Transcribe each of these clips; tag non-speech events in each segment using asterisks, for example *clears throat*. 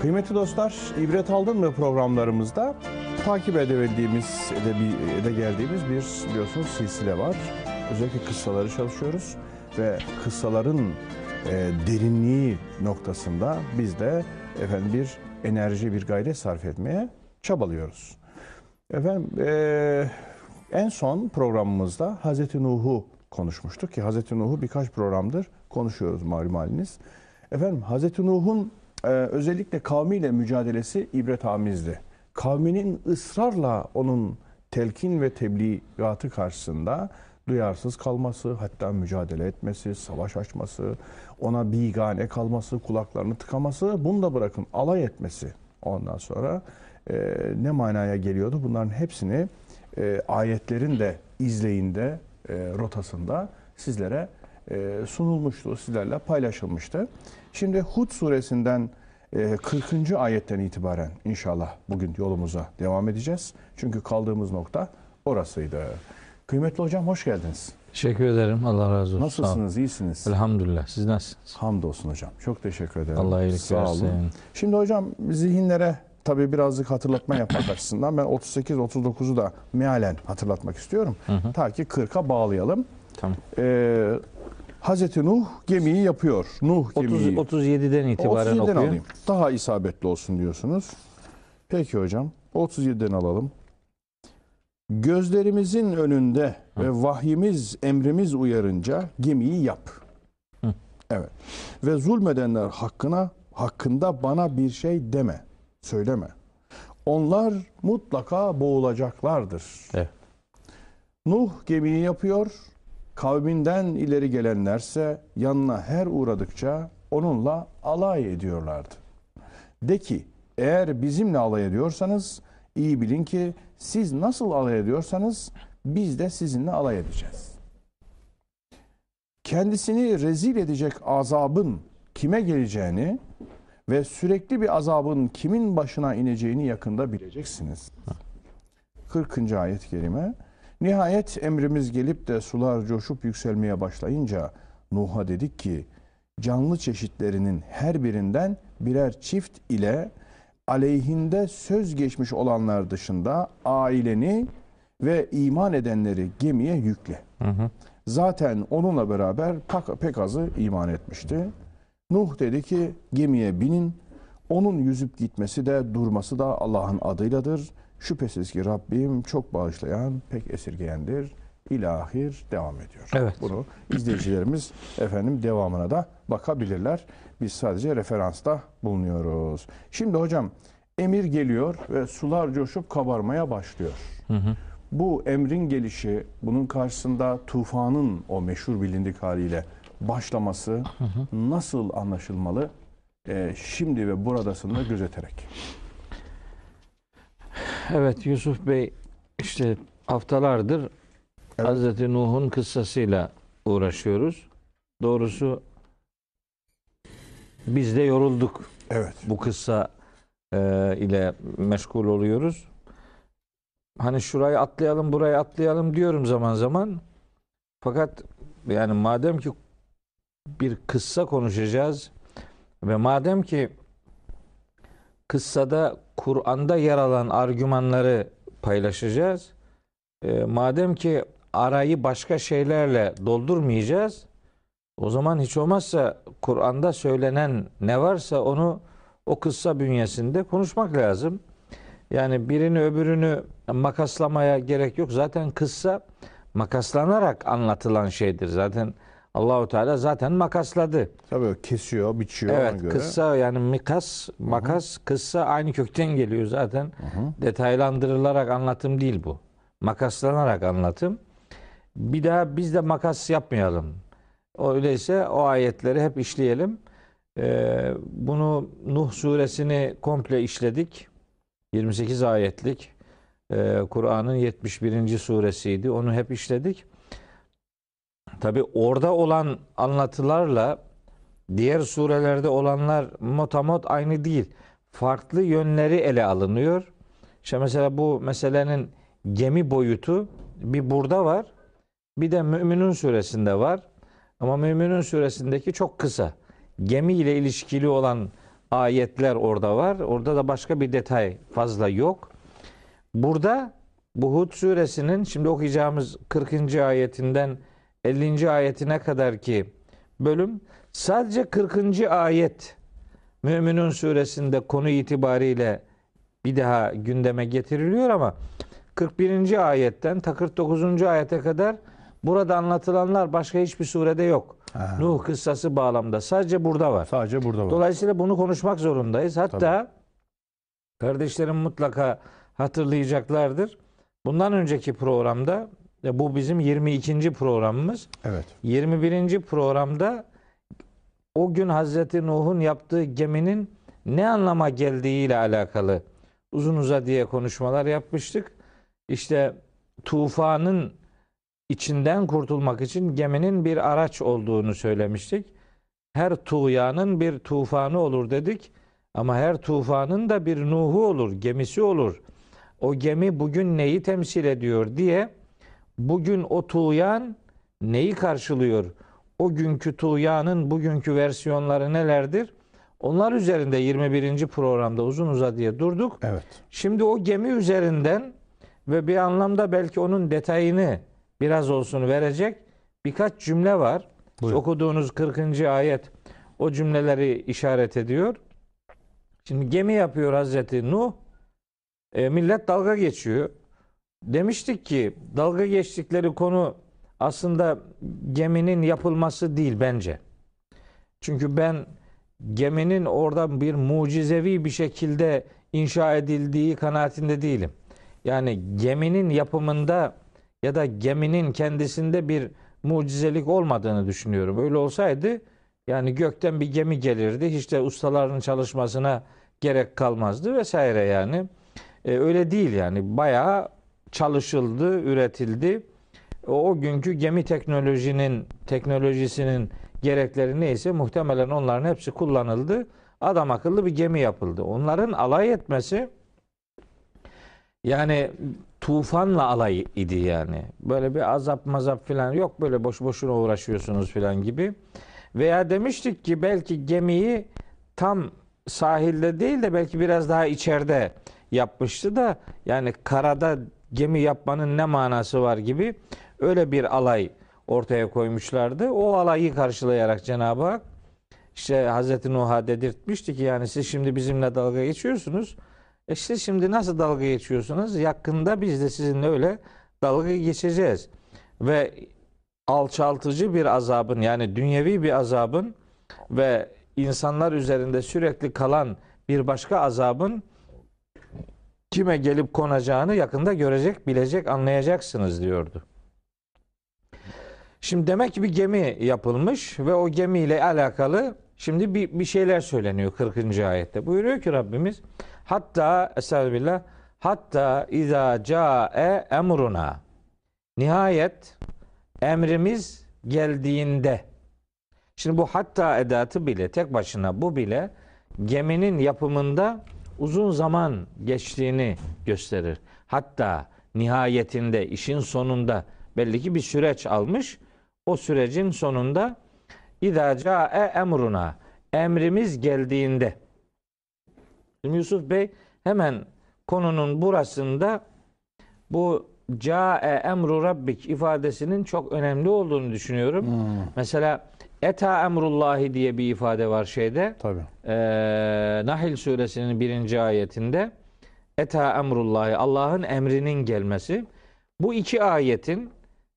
Kıymetli dostlar, ibret aldın mı programlarımızda takip edebildiğimiz, edebi, ede geldiğimiz bir biliyorsunuz silsile var. Özellikle kıssaları çalışıyoruz ve kıssaların e, derinliği noktasında biz de efendim bir enerji, bir gayret sarf etmeye çabalıyoruz. Efendim e, en son programımızda Hazreti Nuh'u konuşmuştuk ki Hazreti Nuh'u birkaç programdır konuşuyoruz malum haliniz. Efendim Hazreti Nuh'un e, özellikle kavmiyle mücadelesi ibretamizdi. Kavminin ısrarla onun telkin ve tebligatı karşısında duyarsız kalması, hatta mücadele etmesi, savaş açması, ona bigane kalması, kulaklarını tıkaması, bunu da bırakın alay etmesi. Ondan sonra e, ne manaya geliyordu? Bunların hepsini e, ayetlerin de izleyinde, e, rotasında sizlere e, sunulmuştu, sizlerle paylaşılmıştı. Şimdi Hud suresinden e, 40. ayetten itibaren inşallah bugün yolumuza devam edeceğiz. Çünkü kaldığımız nokta orasıydı. Kıymetli hocam hoş geldiniz. Teşekkür ederim. Allah razı olsun. Nasılsınız? iyisiniz? Sağ olun. Elhamdülillah. Siz nasılsınız? Hamdolsun hocam. Çok teşekkür ederim. Allah iyilik Sağ versin. olun. Şimdi hocam zihinlere tabii birazcık hatırlatma yapmak *clears throat* açısından ben 38-39'u da mealen hatırlatmak istiyorum. Ta ki 40'a bağlayalım. Tamam. Ee, Hazreti Nuh gemiyi yapıyor. Nuh 30, gemiyi. 37'den itibaren 37'den okuyor. alayım. Daha isabetli olsun diyorsunuz. Peki hocam. 37'den alalım. Gözlerimizin önünde ve vahyimiz, emrimiz uyarınca gemiyi yap. Hı. Evet. Ve zulmedenler hakkına hakkında bana bir şey deme. Söyleme. Onlar mutlaka boğulacaklardır. Evet. Nuh gemiyi yapıyor. Kavminden ileri gelenlerse yanına her uğradıkça onunla alay ediyorlardı. De ki eğer bizimle alay ediyorsanız iyi bilin ki siz nasıl alay ediyorsanız biz de sizinle alay edeceğiz. Kendisini rezil edecek azabın kime geleceğini ve sürekli bir azabın kimin başına ineceğini yakında bileceksiniz. 40. ayet-i kerime. Nihayet emrimiz gelip de sular coşup yükselmeye başlayınca Nuh'a dedik ki canlı çeşitlerinin her birinden birer çift ile aleyhinde söz geçmiş olanlar dışında aileni ve iman edenleri gemiye yükle. Hı hı. Zaten onunla beraber pek azı iman etmişti. Nuh dedi ki gemiye binin. Onun yüzüp gitmesi de durması da Allah'ın adıyladır. Şüphesiz ki Rabbim çok bağışlayan, pek esirgeyendir. İlahir devam ediyor. Evet. Bunu izleyicilerimiz *clears throat* efendim devamına da bakabilirler. Biz sadece referansta bulunuyoruz. Şimdi hocam emir geliyor ve sular coşup kabarmaya başlıyor. Hı hı. Bu emrin gelişi, bunun karşısında tufanın o meşhur bilindik haliyle başlaması nasıl anlaşılmalı? Ee, şimdi ve buradasını gözeterek. Evet Yusuf Bey işte haftalardır Evet. Hazreti Nuh'un kıssasıyla uğraşıyoruz. Doğrusu biz de yorulduk. Evet. Bu kıssa e, ile meşgul oluyoruz. Hani şurayı atlayalım, burayı atlayalım diyorum zaman zaman. Fakat yani madem ki bir kıssa konuşacağız ve madem ki kıssada Kur'an'da yer alan argümanları paylaşacağız. e, madem ki arayı başka şeylerle doldurmayacağız. O zaman hiç olmazsa Kur'an'da söylenen ne varsa onu o kıssa bünyesinde konuşmak lazım. Yani birini öbürünü makaslamaya gerek yok. Zaten kıssa makaslanarak anlatılan şeydir. Zaten Allahu Teala zaten makasladı. Tabii kesiyor, biçiyor ona Evet, göre. kıssa yani mikas, makas, kıssa aynı kökten geliyor zaten. Hı-hı. Detaylandırılarak anlatım değil bu. Makaslanarak anlatım. Bir daha biz de makas yapmayalım. Öyleyse o ayetleri hep işleyelim. Ee, bunu Nuh suresini komple işledik. 28 ayetlik. Ee, Kur'an'ın 71. suresiydi. Onu hep işledik. Tabi orada olan anlatılarla diğer surelerde olanlar motamot aynı değil. Farklı yönleri ele alınıyor. İşte mesela bu meselenin gemi boyutu bir burada var. Bir de Müminun suresinde var. Ama Müminun suresindeki çok kısa. Gemi ile ilişkili olan ayetler orada var. Orada da başka bir detay fazla yok. Burada bu Hud suresinin şimdi okuyacağımız 40. ayetinden 50. ayetine kadar ki bölüm sadece 40. ayet Müminun suresinde konu itibariyle bir daha gündeme getiriliyor ama 41. ayetten ta 49. ayete kadar burada anlatılanlar başka hiçbir surede yok. Ha. Nuh kıssası bağlamda sadece burada var. Sadece burada var. Dolayısıyla bunu konuşmak zorundayız. Hatta kardeşlerim mutlaka hatırlayacaklardır. Bundan önceki programda bu bizim 22. programımız. Evet. 21. programda o gün Hazreti Nuh'un yaptığı geminin ne anlama geldiği ile alakalı uzun uzadıya konuşmalar yapmıştık. İşte tufanın içinden kurtulmak için geminin bir araç olduğunu söylemiştik. Her tuğyanın bir tufanı olur dedik. Ama her tufanın da bir Nuh'u olur, gemisi olur. O gemi bugün neyi temsil ediyor diye bugün o tuğyan neyi karşılıyor? O günkü tuğyanın bugünkü versiyonları nelerdir? Onlar üzerinde 21. programda uzun uzadıya durduk. Evet. Şimdi o gemi üzerinden ve bir anlamda belki onun detayını biraz olsun verecek birkaç cümle var. Buyurun. Okuduğunuz 40. ayet o cümleleri işaret ediyor. Şimdi gemi yapıyor Hazreti Nuh. E, millet dalga geçiyor. Demiştik ki dalga geçtikleri konu aslında geminin yapılması değil bence. Çünkü ben geminin orada bir mucizevi bir şekilde inşa edildiği kanaatinde değilim. Yani geminin yapımında ya da geminin kendisinde bir mucizelik olmadığını düşünüyorum. Öyle olsaydı yani gökten bir gemi gelirdi. Hiç de ustaların çalışmasına gerek kalmazdı vesaire yani. E, öyle değil yani. Bayağı çalışıldı, üretildi. O, günkü gemi teknolojinin teknolojisinin gerekleri neyse muhtemelen onların hepsi kullanıldı. Adam akıllı bir gemi yapıldı. Onların alay etmesi yani tufanla alay idi yani. Böyle bir azap mazap falan yok. Böyle boş boşuna uğraşıyorsunuz falan gibi. Veya demiştik ki belki gemiyi tam sahilde değil de belki biraz daha içeride yapmıştı da yani karada gemi yapmanın ne manası var gibi öyle bir alay ortaya koymuşlardı. O alayı karşılayarak Cenab-ı Hak işte Hazreti Nuh'a dedirtmişti ki yani siz şimdi bizimle dalga geçiyorsunuz. E işte şimdi nasıl dalga geçiyorsunuz? Yakında biz de sizinle öyle dalga geçeceğiz. Ve alçaltıcı bir azabın yani dünyevi bir azabın ve insanlar üzerinde sürekli kalan bir başka azabın kime gelip konacağını yakında görecek, bilecek, anlayacaksınız diyordu. Şimdi demek ki bir gemi yapılmış ve o gemiyle alakalı şimdi bir, bir şeyler söyleniyor 40. ayette. Buyuruyor ki Rabbimiz hatta estağfirullah hatta iza cae emruna nihayet emrimiz geldiğinde şimdi bu hatta edatı bile tek başına bu bile geminin yapımında uzun zaman geçtiğini gösterir. Hatta nihayetinde işin sonunda belli ki bir süreç almış. O sürecin sonunda İzâ câe emruna emrimiz geldiğinde Şimdi Yusuf Bey hemen konunun burasında bu cae emru rabbik ifadesinin çok önemli olduğunu düşünüyorum. Hmm, Mesela eta emrullahi diye bir ifade var şeyde. tabii. Ee, Nahil suresinin birinci ayetinde eta emrullahi Allah'ın emrinin gelmesi. Bu iki ayetin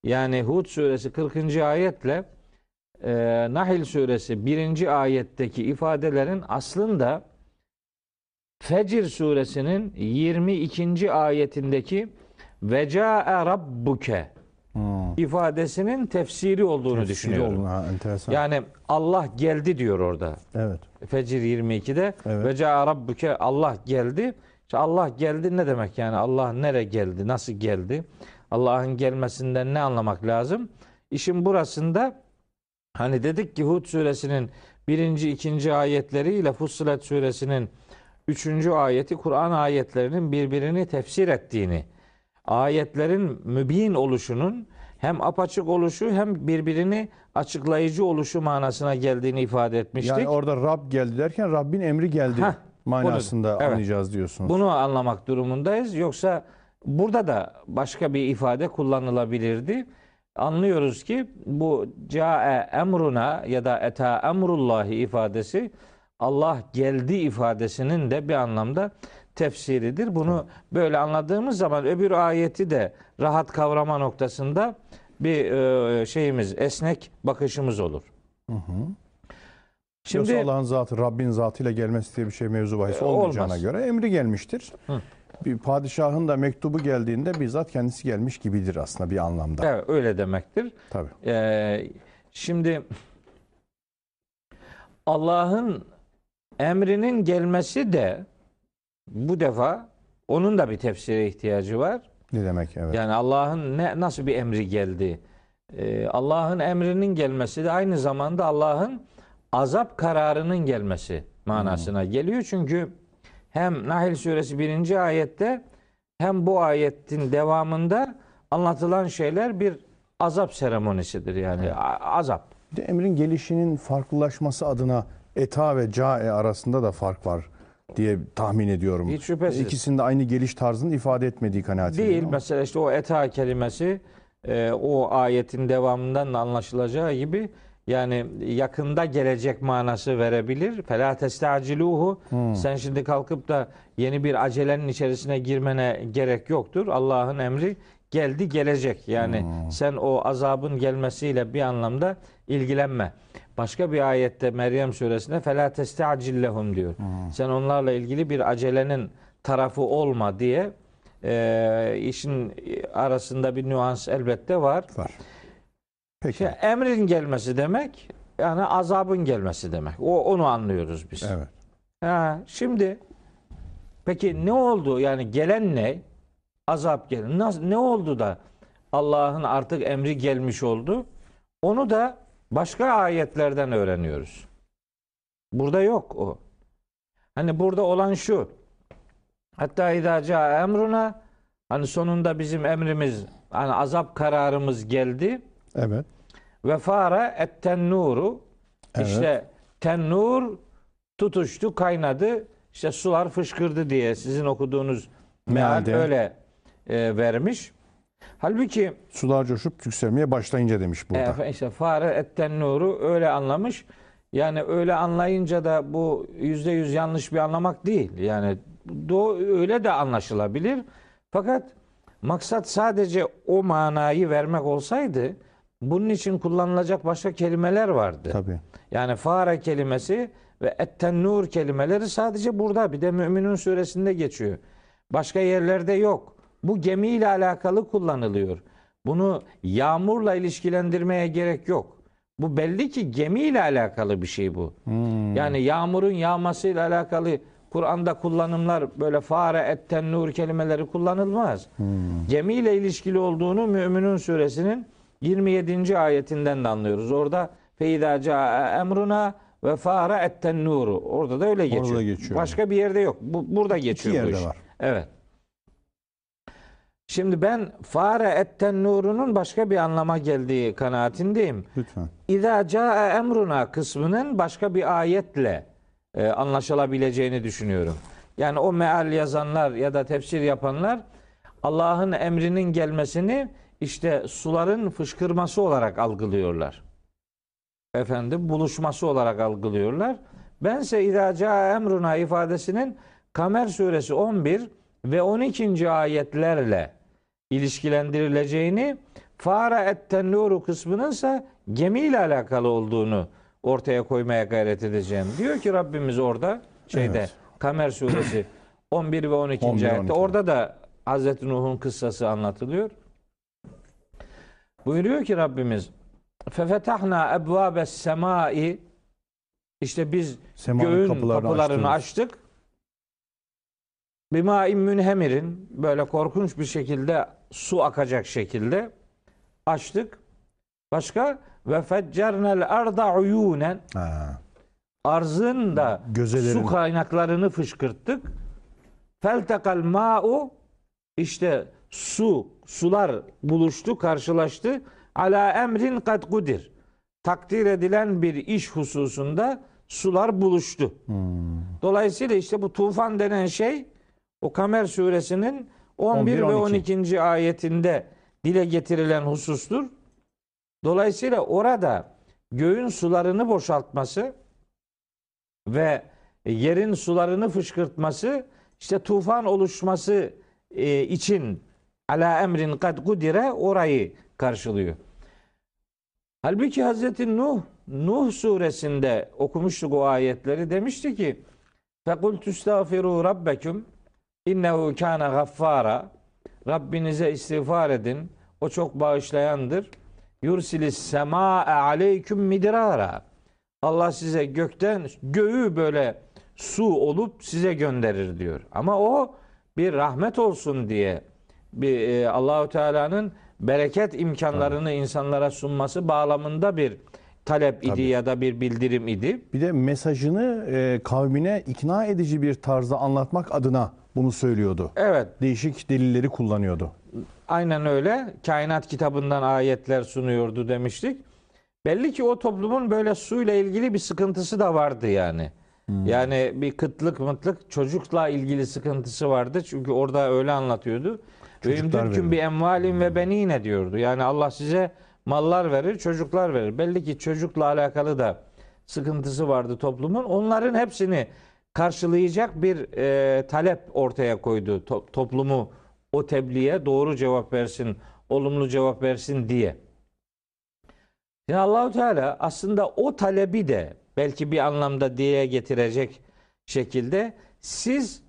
yani Hud suresi 40. ayetle e, Nahil suresi 1. ayetteki ifadelerin aslında Fecir suresinin 22. ayetindeki ve ca'e rabbuke Hmm. ifadesinin tefsiri olduğunu Tefsiri düşünüyorum. oldu, Ha, enteresan. Yani Allah geldi diyor orada. evet. Fecir 22'de Evet. ve caa rabbuke Allah geldi. İşte Allah geldi ne demek yani? Allah nere geldi? Nasıl geldi? Allah'ın gelmesinden ne anlamak lazım? İşin burasında hani dedik ki Hud suresinin birinci, ikinci ayetleriyle Fussilet suresinin üçüncü ayeti Kur'an ayetlerinin birbirini tefsir ettiğini, ayetlerin mübin oluşunun hem apaçık oluşu hem birbirini açıklayıcı oluşu manasına geldiğini ifade etmiştik. Yani orada Rab geldi derken Rabbin emri geldi Heh, manasında evet. anlayacağız diyorsunuz. Bunu anlamak durumundayız. Yoksa burada da başka bir ifade kullanılabilirdi. Anlıyoruz ki bu cae emruna ya da eta emrullahi ifadesi Allah geldi ifadesinin de bir anlamda tefsiridir. Bunu böyle anladığımız zaman öbür ayeti de rahat kavrama noktasında bir e, şeyimiz, esnek bakışımız olur. Şimdi Şimdi Allah'ın zatı Rabbin zatıyla gelmesi diye bir şey mevzu bahis E, olmayacağına olmaz. göre emri gelmiştir. Hı. Bir padişahın da mektubu geldiğinde bizzat kendisi gelmiş gibidir aslında bir anlamda. evet, öyle demektir. Tabii. Ee, şimdi Allah'ın emrinin gelmesi de bu defa onun da bir tefsire ihtiyacı var. Ne demek evet. Yani Allah'ın ne nasıl bir emri geldi? Ee, Allah'ın emrinin gelmesi de aynı zamanda Allah'ın azap kararının gelmesi manasına geliyor. Çünkü hem Nahl suresi 1. ayette hem bu ayetin devamında anlatılan şeyler bir azap seremonisidir yani a- azap. Bir de emrin gelişinin farklılaşması adına eta ve cae arasında da fark var diye tahmin ediyorum. Hiç şüphesiz. İkisinde aynı geliş tarzını ifade etmediği kanaatindeyim. Değil ama mesela işte o eta kelimesi e, o ayetin devamından da anlaşılacağı gibi yani yakında gelecek manası verebilir. Fela testaciluhu. Sen şimdi kalkıp da yeni bir acelenin içerisine girmene gerek yoktur. Allah'ın emri geldi gelecek. Yani sen o azabın gelmesiyle bir anlamda ilgilenme. Başka bir ayette Meryem suresinde fela testacillehum diyor. Sen onlarla ilgili bir acelenin tarafı olma diye e, işin arasında bir nüans elbette var. var. Peki. İşte emrin gelmesi demek yani azabın gelmesi demek. O onu anlıyoruz biz. Evet. Ha, şimdi peki ne oldu? Yani gelen ne? Azap gelen. Nasıl, ne oldu da Allah'ın artık emri gelmiş oldu? Onu da başka ayetlerden öğreniyoruz. Burada yok o. Hani burada olan şu. Hatta idâ câ emruna hani sonunda bizim emrimiz hani azap kararımız geldi. Evet. Ve fara et tennuru Evet. işte tennur tutuştu kaynadı işte sular fışkırdı diye sizin okuduğunuz meal öyle e, vermiş. Halbuki Sular coşup yükselmeye başlayınca demiş burada. e, işte fare et tennuru öyle anlamış. Yani öyle anlayınca da bu yüzde yüz yanlış bir anlamak değil. Yani do öyle de anlaşılabilir. Fakat maksat sadece o manayı vermek olsaydı bunun için kullanılacak başka kelimeler vardı. Tabii. Yani fare kelimesi ve ettennur kelimeleri sadece burada bir de Müminun suresinde geçiyor. Başka yerlerde yok. Bu gemiyle alakalı kullanılıyor. Bunu yağmurla ilişkilendirmeye gerek yok. Bu belli ki gemiyle alakalı bir şey bu. Yani yağmurun yağmasıyla alakalı Kur'an'da kullanımlar böyle fare ettennur kelimeleri kullanılmaz. Gemiyle ilişkili olduğunu Müminun suresinin 27. ayetinden de anlıyoruz. Orada feyda caa emruna ve fara etten nuru. Orada da öyle geçiyor. Orada geçiyor. Başka bir yerde yok. Bu, burada geçiyor bu yerde iş. var. Evet. Şimdi ben fare etten nurunun başka bir anlama geldiği kanaatindeyim. Lütfen. İza caa emruna kısmının başka bir ayetle e, anlaşılabileceğini düşünüyorum. Yani o meal yazanlar ya da tefsir yapanlar Allah'ın emrinin gelmesini işte suların fışkırması olarak algılıyorlar. Efendim buluşması olarak algılıyorlar. Bense İza caa emruna ifadesinin Kamer suresi 11 ve 12. ayetlerle ilişkilendirileceğini Fara etten nuru kısmının ise gemiyle alakalı olduğunu ortaya koymaya gayret edeceğim. Diyor ki Rabbimiz orada şeyde Evet. Kamer suresi *clears throat* 11 ve 12. 11, ayette 12. orada da Hazreti Nuh'un kıssası anlatılıyor. Buyuruyor ki Rabbimiz Fefetahna ebvabes semai işte biz Semanın göğün kapılarını kapılarını, açtınız. açtık. Bima münhemirin böyle korkunç bir şekilde su akacak şekilde açtık. Başka ve feccernel arda uyunen arzın da Gözelerin. su kaynaklarını fışkırttık. Feltekal ma'u işte su, sular buluştu, karşılaştı. Ala emrin kad kudir. Takdir edilen bir iş hususunda sular buluştu. Dolayısıyla işte bu tufan denen şey o Kamer suresinin 11, 11 ve 12. 12. ayetinde dile getirilen husustur. Dolayısıyla orada göğün sularını boşaltması ve yerin sularını fışkırtması işte tufan oluşması e, için ala emrin kad kudire orayı karşılıyor. Halbuki Hazreti Nuh Nuh suresinde okumuştuk o ayetleri demişti ki Fekultüstağfiru rabbeküm İnnehu kana gaffara. Rabbinize istiğfar edin. O çok bağışlayandır. Yursilis sema aleyküm midrara. Allah size gökten göğü böyle su olup size gönderir diyor. Ama o bir rahmet olsun diye bir e, Allahu Teala'nın bereket imkanlarını Tabii. insanlara sunması bağlamında bir talep Tabii. idi ya da bir bildirim idi. Bir de mesajını e, kavmine ikna edici bir tarzda anlatmak adına bunu söylüyordu. Evet, Değişik delilleri kullanıyordu. aynen öyle. Kainat kitabından ayetler sunuyordu demiştik. Belli ki o toplumun böyle suyla ilgili bir sıkıntısı da vardı yani. Yani bir kıtlık mıtlık çocukla ilgili sıkıntısı vardı. Çünkü orada öyle anlatıyordu. Çocuklar imdürküm verir. bir emvalin ve benine diyordu. Yani Allah size mallar verir, çocuklar verir. Belli ki çocukla alakalı da sıkıntısı vardı toplumun. Onların hepsini karşılayacak bir e, talep ortaya koydu To- toplumu o tebliğe doğru cevap versin, olumlu cevap versin diye. Yani Allahu Teala aslında o talebi de belki bir anlamda diye getirecek şekilde siz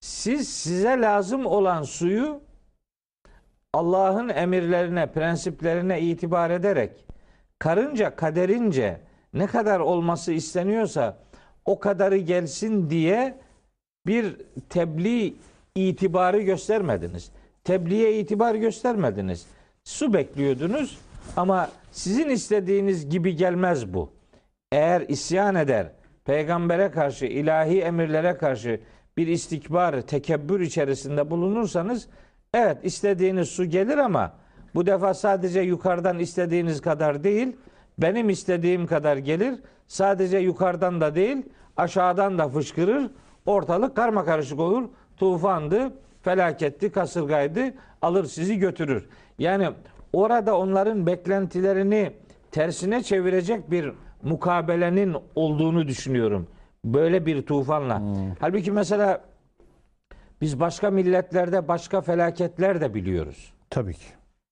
siz size lazım olan suyu Allah'ın emirlerine, prensiplerine itibar ederek karınca kaderince ne kadar olması isteniyorsa o kadarı gelsin diye bir tebliğ itibarı göstermediniz. Tebliğe itibar göstermediniz. Su bekliyordunuz ama sizin istediğiniz gibi gelmez bu. Eğer isyan eder, peygambere karşı, ilahi emirlere karşı bir istikbar, tekebbür içerisinde bulunursanız evet istediğiniz su gelir ama bu defa sadece yukarıdan istediğiniz kadar değil, benim istediğim kadar gelir. Sadece yukarıdan da değil, aşağıdan da fışkırır. Ortalık karma karışık olur. Tufandı, felaketti, kasırgaydı, alır sizi götürür. Yani orada onların beklentilerini tersine çevirecek bir mukabelenin olduğunu düşünüyorum. Böyle bir tufanla. Halbuki mesela biz başka milletlerde başka felaketler de biliyoruz. Tabii ki.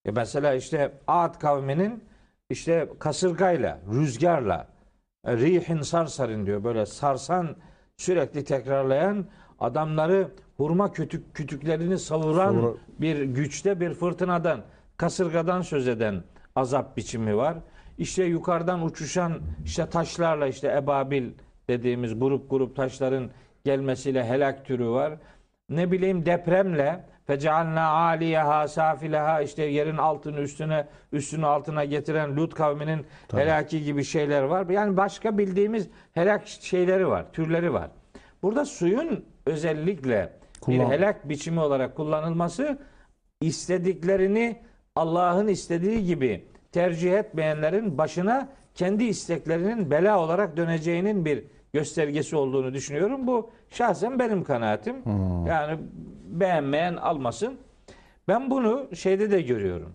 E mesela işte Ad kavminin işte kasırgayla, rüzgarla, rihin sarsarin diyor böyle sarsan sürekli tekrarlayan adamları hurma kütük kütüklerini savuran Savura- bir güçte bir fırtınadan, kasırgadan söz eden azap biçimi var. İşte yukarıdan uçuşan işte taşlarla işte ebabil dediğimiz grup grup taşların gelmesiyle helak türü var. Ne bileyim depremle fecealna aliyeha safileha işte yerin altını üstüne üstünü altına getiren Lut kavminin helaki gibi şeyler var. Yani başka bildiğimiz helak şeyleri var, türleri var. Burada suyun özellikle bir Kullan- helak biçimi olarak kullanılması istediklerini Allah'ın istediği gibi tercih etmeyenlerin başına kendi isteklerinin bela olarak döneceğinin bir göstergesi olduğunu düşünüyorum. Bu şahsen benim kanaatim. Yani beğenmeyen almasın. Ben bunu şeyde de görüyorum.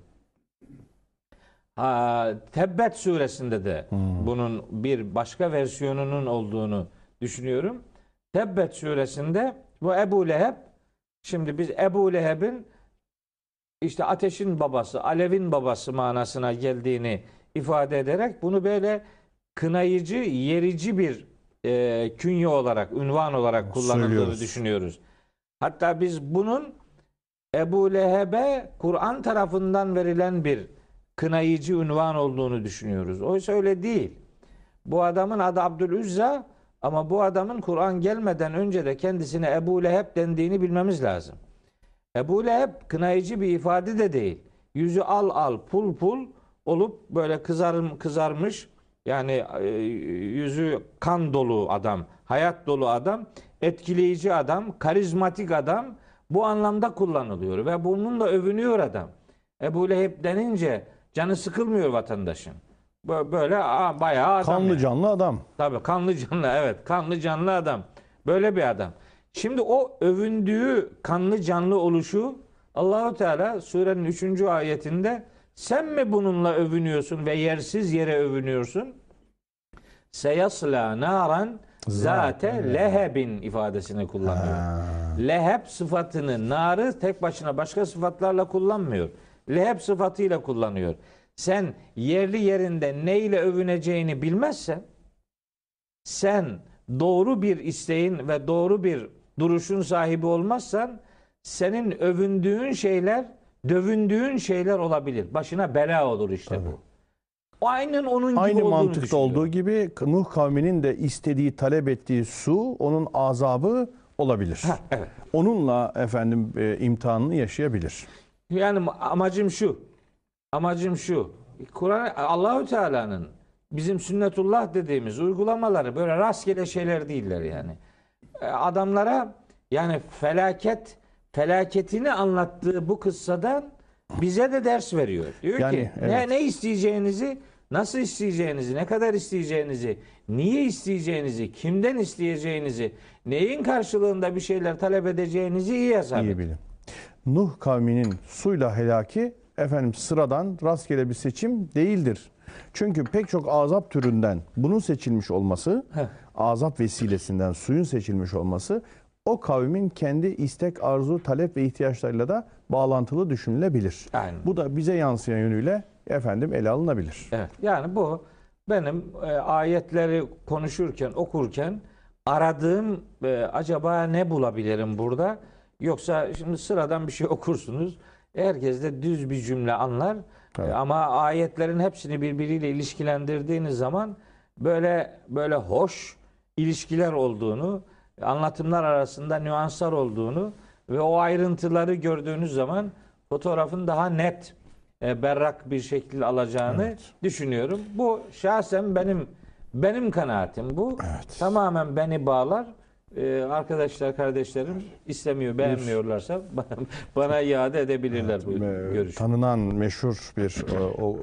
Ha, Tebbet suresinde de bunun bir başka versiyonunun olduğunu düşünüyorum. Tebbet suresinde bu Ebu Leheb şimdi biz Ebu Leheb'in işte ateşin babası, alevin babası manasına geldiğini ifade ederek bunu böyle kınayıcı, yerici bir e, künye olarak, ünvan olarak kullanıldığını Söylüyoruz. düşünüyoruz. Hatta biz bunun Ebu Leheb'e Kur'an tarafından verilen bir kınayıcı ünvan olduğunu düşünüyoruz. Oysa öyle değil. Bu adamın adı Abdülüzza ama bu adamın Kur'an gelmeden önce de kendisine Ebu Leheb dendiğini bilmemiz lazım. Ebu Leheb kınayıcı bir ifade de değil. Yüzü al al pul pul olup böyle kızarım, kızarmış yani e, yüzü kan dolu adam, hayat dolu adam, etkileyici adam, karizmatik adam, bu anlamda kullanılıyor ve bununla övünüyor adam. Ebu Leheb denince canı sıkılmıyor vatandaşın. Bö- Böyle aa, bayağı adam. Kanlı yani. canlı adam. Tabii kanlı canlı *laughs* evet kanlı canlı adam. Böyle bir adam. Şimdi o övündüğü kanlı canlı oluşu Allahu Teala surenin 3. ayetinde sen mi bununla övünüyorsun ve yersiz yere övünüyorsun? Seyasla naran zate lehebin ifadesini kullanıyor. Ha. Leheb sıfatını narı tek başına başka sıfatlarla kullanmıyor. Leheb sıfatıyla kullanıyor. Sen yerli yerinde neyle övüneceğini bilmezsen sen doğru bir isteğin ve doğru bir duruşun sahibi olmazsan senin övündüğün şeyler dövündüğün şeyler olabilir. Başına bela olur işte bu. O aynen onun gibi Aynı mantıkta olduğu gibi Nuh kavminin de istediği, talep ettiği su onun azabı olabilir. Ha, evet. Onunla efendim e, imtihanını yaşayabilir. Yani amacım şu. Amacım şu. Kur'an Allahü Teala'nın bizim sünnetullah dediğimiz uygulamaları böyle rastgele şeyler değiller yani. E, Adamlara yani felaket felaketini anlattığı bu kıssadan bize de ders veriyor. Diyor Yani, ki evet. ne ne isteyeceğinizi, nasıl isteyeceğinizi, ne kadar isteyeceğinizi, niye isteyeceğinizi, kimden isteyeceğinizi, neyin karşılığında bir şeyler talep edeceğinizi iyi hesap İyi bilin. Nuh kavminin suyla helaki efendim sıradan rastgele bir seçim değildir. Çünkü pek çok azap türünden bunun seçilmiş olması, Heh. azap vesilesinden suyun seçilmiş olması o kavmin kendi istek, arzu, talep ve ihtiyaçlarıyla da bağlantılı düşünülebilir. Aynen. Bu da bize yansıyan yönüyle efendim ele alınabilir. Evet. Yani bu benim e, ayetleri konuşurken, okurken aradığım e, acaba ne bulabilirim burada? Yoksa şimdi sıradan bir şey *laughs* okursunuz. Herkes de düz bir cümle anlar. Evet. E, ama ayetlerin hepsini birbiriyle ilişkilendirdiğiniz zaman böyle böyle hoş ilişkiler olduğunu, anlatımlar arasında nüanslar olduğunu ve o ayrıntıları gördüğünüz zaman fotoğrafın daha net, e, berrak bir şekil alacağını Evet. düşünüyorum. Bu şahsen benim benim kanaatim bu. Evet. Tamamen beni bağlar. Ee, arkadaşlar, kardeşlerim istemiyor, beğenmiyorlarsa *laughs* bana, bana iade edebilirler bu Ee, görüşü. Tanınan meşhur bir o, o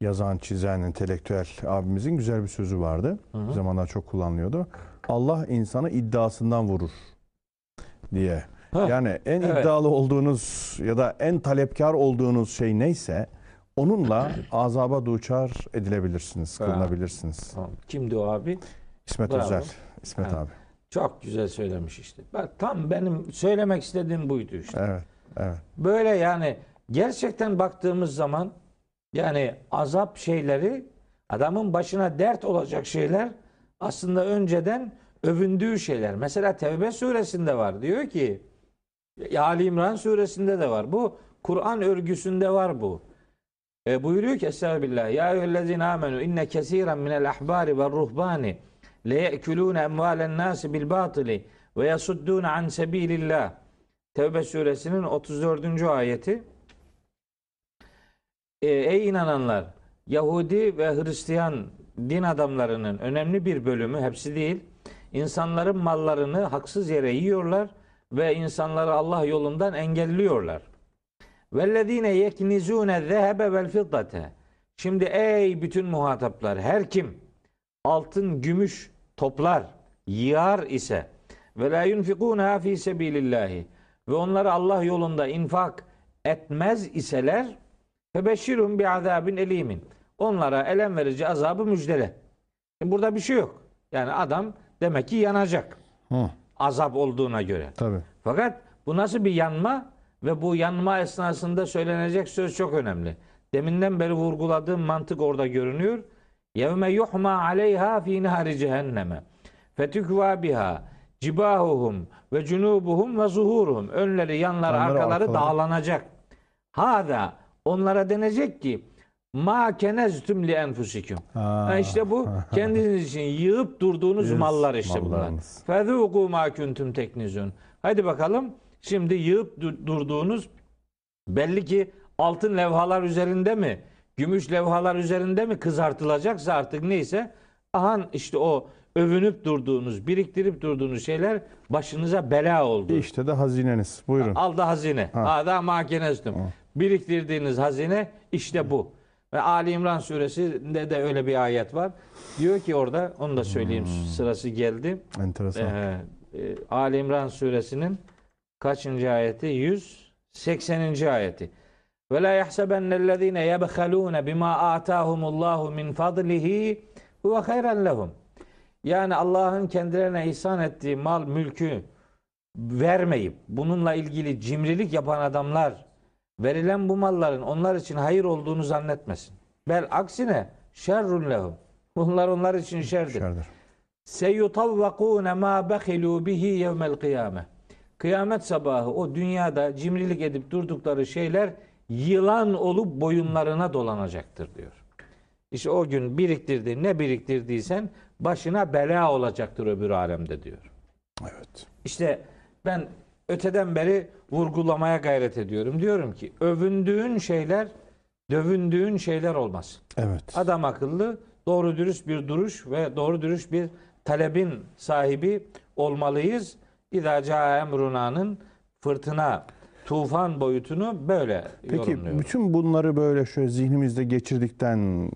yazan, çizen, entelektüel abimizin güzel bir sözü vardı. Bir zamanlar çok kullanılıyordu. Allah insanı iddiasından vurur diye. Heh, Yani en evet. iddialı olduğunuz ya da en talepkar olduğunuz şey neyse onunla *clears throat* azaba duçar edilebilirsiniz, kılınabilirsiniz. Tamam. Kimdi o abi? İsmet Bravo. Özel, İsmet Evet. abi. Çok güzel söylemiş işte. Bak tam benim söylemek istediğim buydu işte. Evet, evet. Böyle yani gerçekten baktığımız zaman yani azap şeyleri adamın başına dert olacak şeyler aslında önceden övündüğü şeyler. Mesela Tevbe suresinde var. Diyor ki Ali İmran suresinde de var. Bu Kur'an örgüsünde var bu. E, buyuruyor ki Estağfirullah. Ya eyyühellezine amenu inne kesiren minel ahbari ve ruhbani le ye'kulune emvalen nasi bil batili ve yasuddune an sebilillah. Tevbe suresinin 34. ayeti. E, ey inananlar Yahudi ve Hristiyan din adamlarının önemli bir bölümü hepsi değil insanların mallarını haksız yere yiyorlar ve insanları Allah yolundan engelliyorlar. Vellezine yeknizune zehebe vel fiddate. Şimdi ey bütün muhataplar her kim altın gümüş toplar yığar ise ve la yunfikuna fi sebilillahi ve onları Allah yolunda infak etmez iseler febeşşirhum bi azabin elimin. Onlara elem verici azabı müjdele. Burada bir şey yok. Yani adam demek ki yanacak. Hı, Azap olduğuna göre. tabii. Fakat bu nasıl bir yanma ve bu yanma esnasında söylenecek söz çok önemli. Deminden beri vurguladığım mantık orada görünüyor. Yevme yuhma aleyha fi nahri cehenneme. Fetükva biha cibahuhum ve cunubuhum ve zuhuruhum. Önleri, yanları, Yanları, arkaları arkaları. dağlanacak. Hada onlara denecek ki ma keneztüm li enfusikum. Ha. Ha işte bu *laughs* kendiniz için yığıp durduğunuz mallar işte bunlar. Fezûkû mâ kuntum teknizun. Hadi bakalım şimdi yığıp du- durduğunuz belli ki altın levhalar üzerinde mi, gümüş levhalar üzerinde mi kızartılacaksa artık neyse ahan işte o övünüp durduğunuz, biriktirip durduğunuz şeyler başınıza bela oldu. İşte de hazineniz. Buyurun. Alda hazine. Ha. Ada makinestum. Biriktirdiğiniz hazine işte bu. Ve Ali İmran suresinde de öyle bir ayet var. Diyor ki orada onu da söyleyeyim sırası geldi. Enteresan. Ee, e, Ali İmran suresinin kaçıncı ayeti? 180. ayeti. Ve la yahsebennellezine yebhalun bima atahumullahu min fadlihi huve hayran lehum. Yani Allah'ın kendilerine ihsan ettiği mal, mülkü vermeyip bununla ilgili cimrilik yapan adamlar verilen bu malların onlar için hayır olduğunu zannetmesin. Bel aksine şerrun lehum. Bunlar onlar için şerdir. Şerdir. Seyutavvakune ma behilu bihi yevmel kıyame. Kıyamet sabahı o dünyada cimrilik edip durdukları şeyler yılan olup boyunlarına dolanacaktır diyor. İşte o gün biriktirdi ne biriktirdiysen başına bela olacaktır öbür alemde diyor. Evet. İşte ben öteden beri vurgulamaya gayret ediyorum. Diyorum ki övündüğün şeyler dövündüğün şeyler olmaz. Evet. Adam akıllı doğru dürüst bir duruş ve doğru dürüst bir talebin sahibi olmalıyız. İza caa emruna'nın fırtına, tufan boyutunu böyle Peki bütün bunları böyle şöyle zihnimizde geçirdikten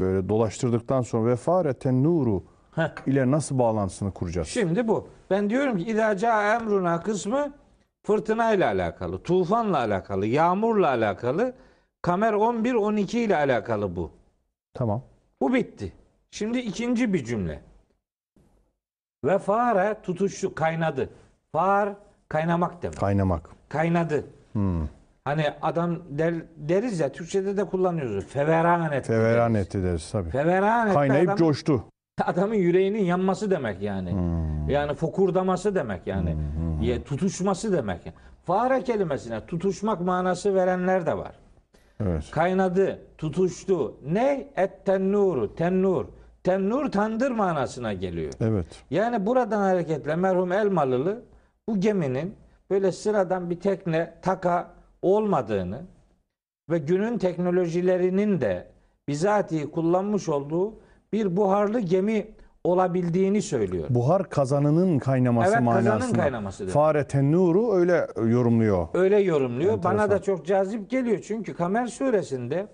böyle dolaştırdıktan sonra ve fareten nuru ile nasıl bağlantısını kuracağız? Şimdi bu. Ben diyorum ki İza caa emruna kısmı fırtınayla alakalı, tufanla alakalı, yağmurla alakalı, kamer 11 12 ile alakalı bu. Tamam. Bu bitti. Şimdi ikinci bir cümle. Ve fare tutuştu, kaynadı. Far kaynamak demek. Kaynamak. Kaynadı. Hmm. Hani adam der, deriz ya Türkçede de kullanıyoruz. Feveran etti. Feveran deriz. etti deriz tabii. Feveran etti. Kaynayıp adam- coştu. *laughs* adamın yüreğinin yanması demek yani. Hmm. Yani fokurdaması demek yani. Ya, tutuşması demek. Fare kelimesine tutuşmak manası verenler de var. Evet. Kaynadı, tutuştu. Ne? Et tennuru, tennur. Tennur tandır manasına geliyor. Evet. Yani buradan hareketle merhum Elmalılı bu geminin böyle sıradan bir tekne, taka olmadığını ve günün teknolojilerinin de bizatihi kullanmış olduğu bir buharlı gemi olabildiğini söylüyor. Buhar kazanının kaynaması Evet, kazanın manasında. kaynaması demek. Fareten nuru öyle yorumluyor. Öyle yorumluyor. Enteresan. Bana da çok cazip geliyor. Çünkü Kamer suresinde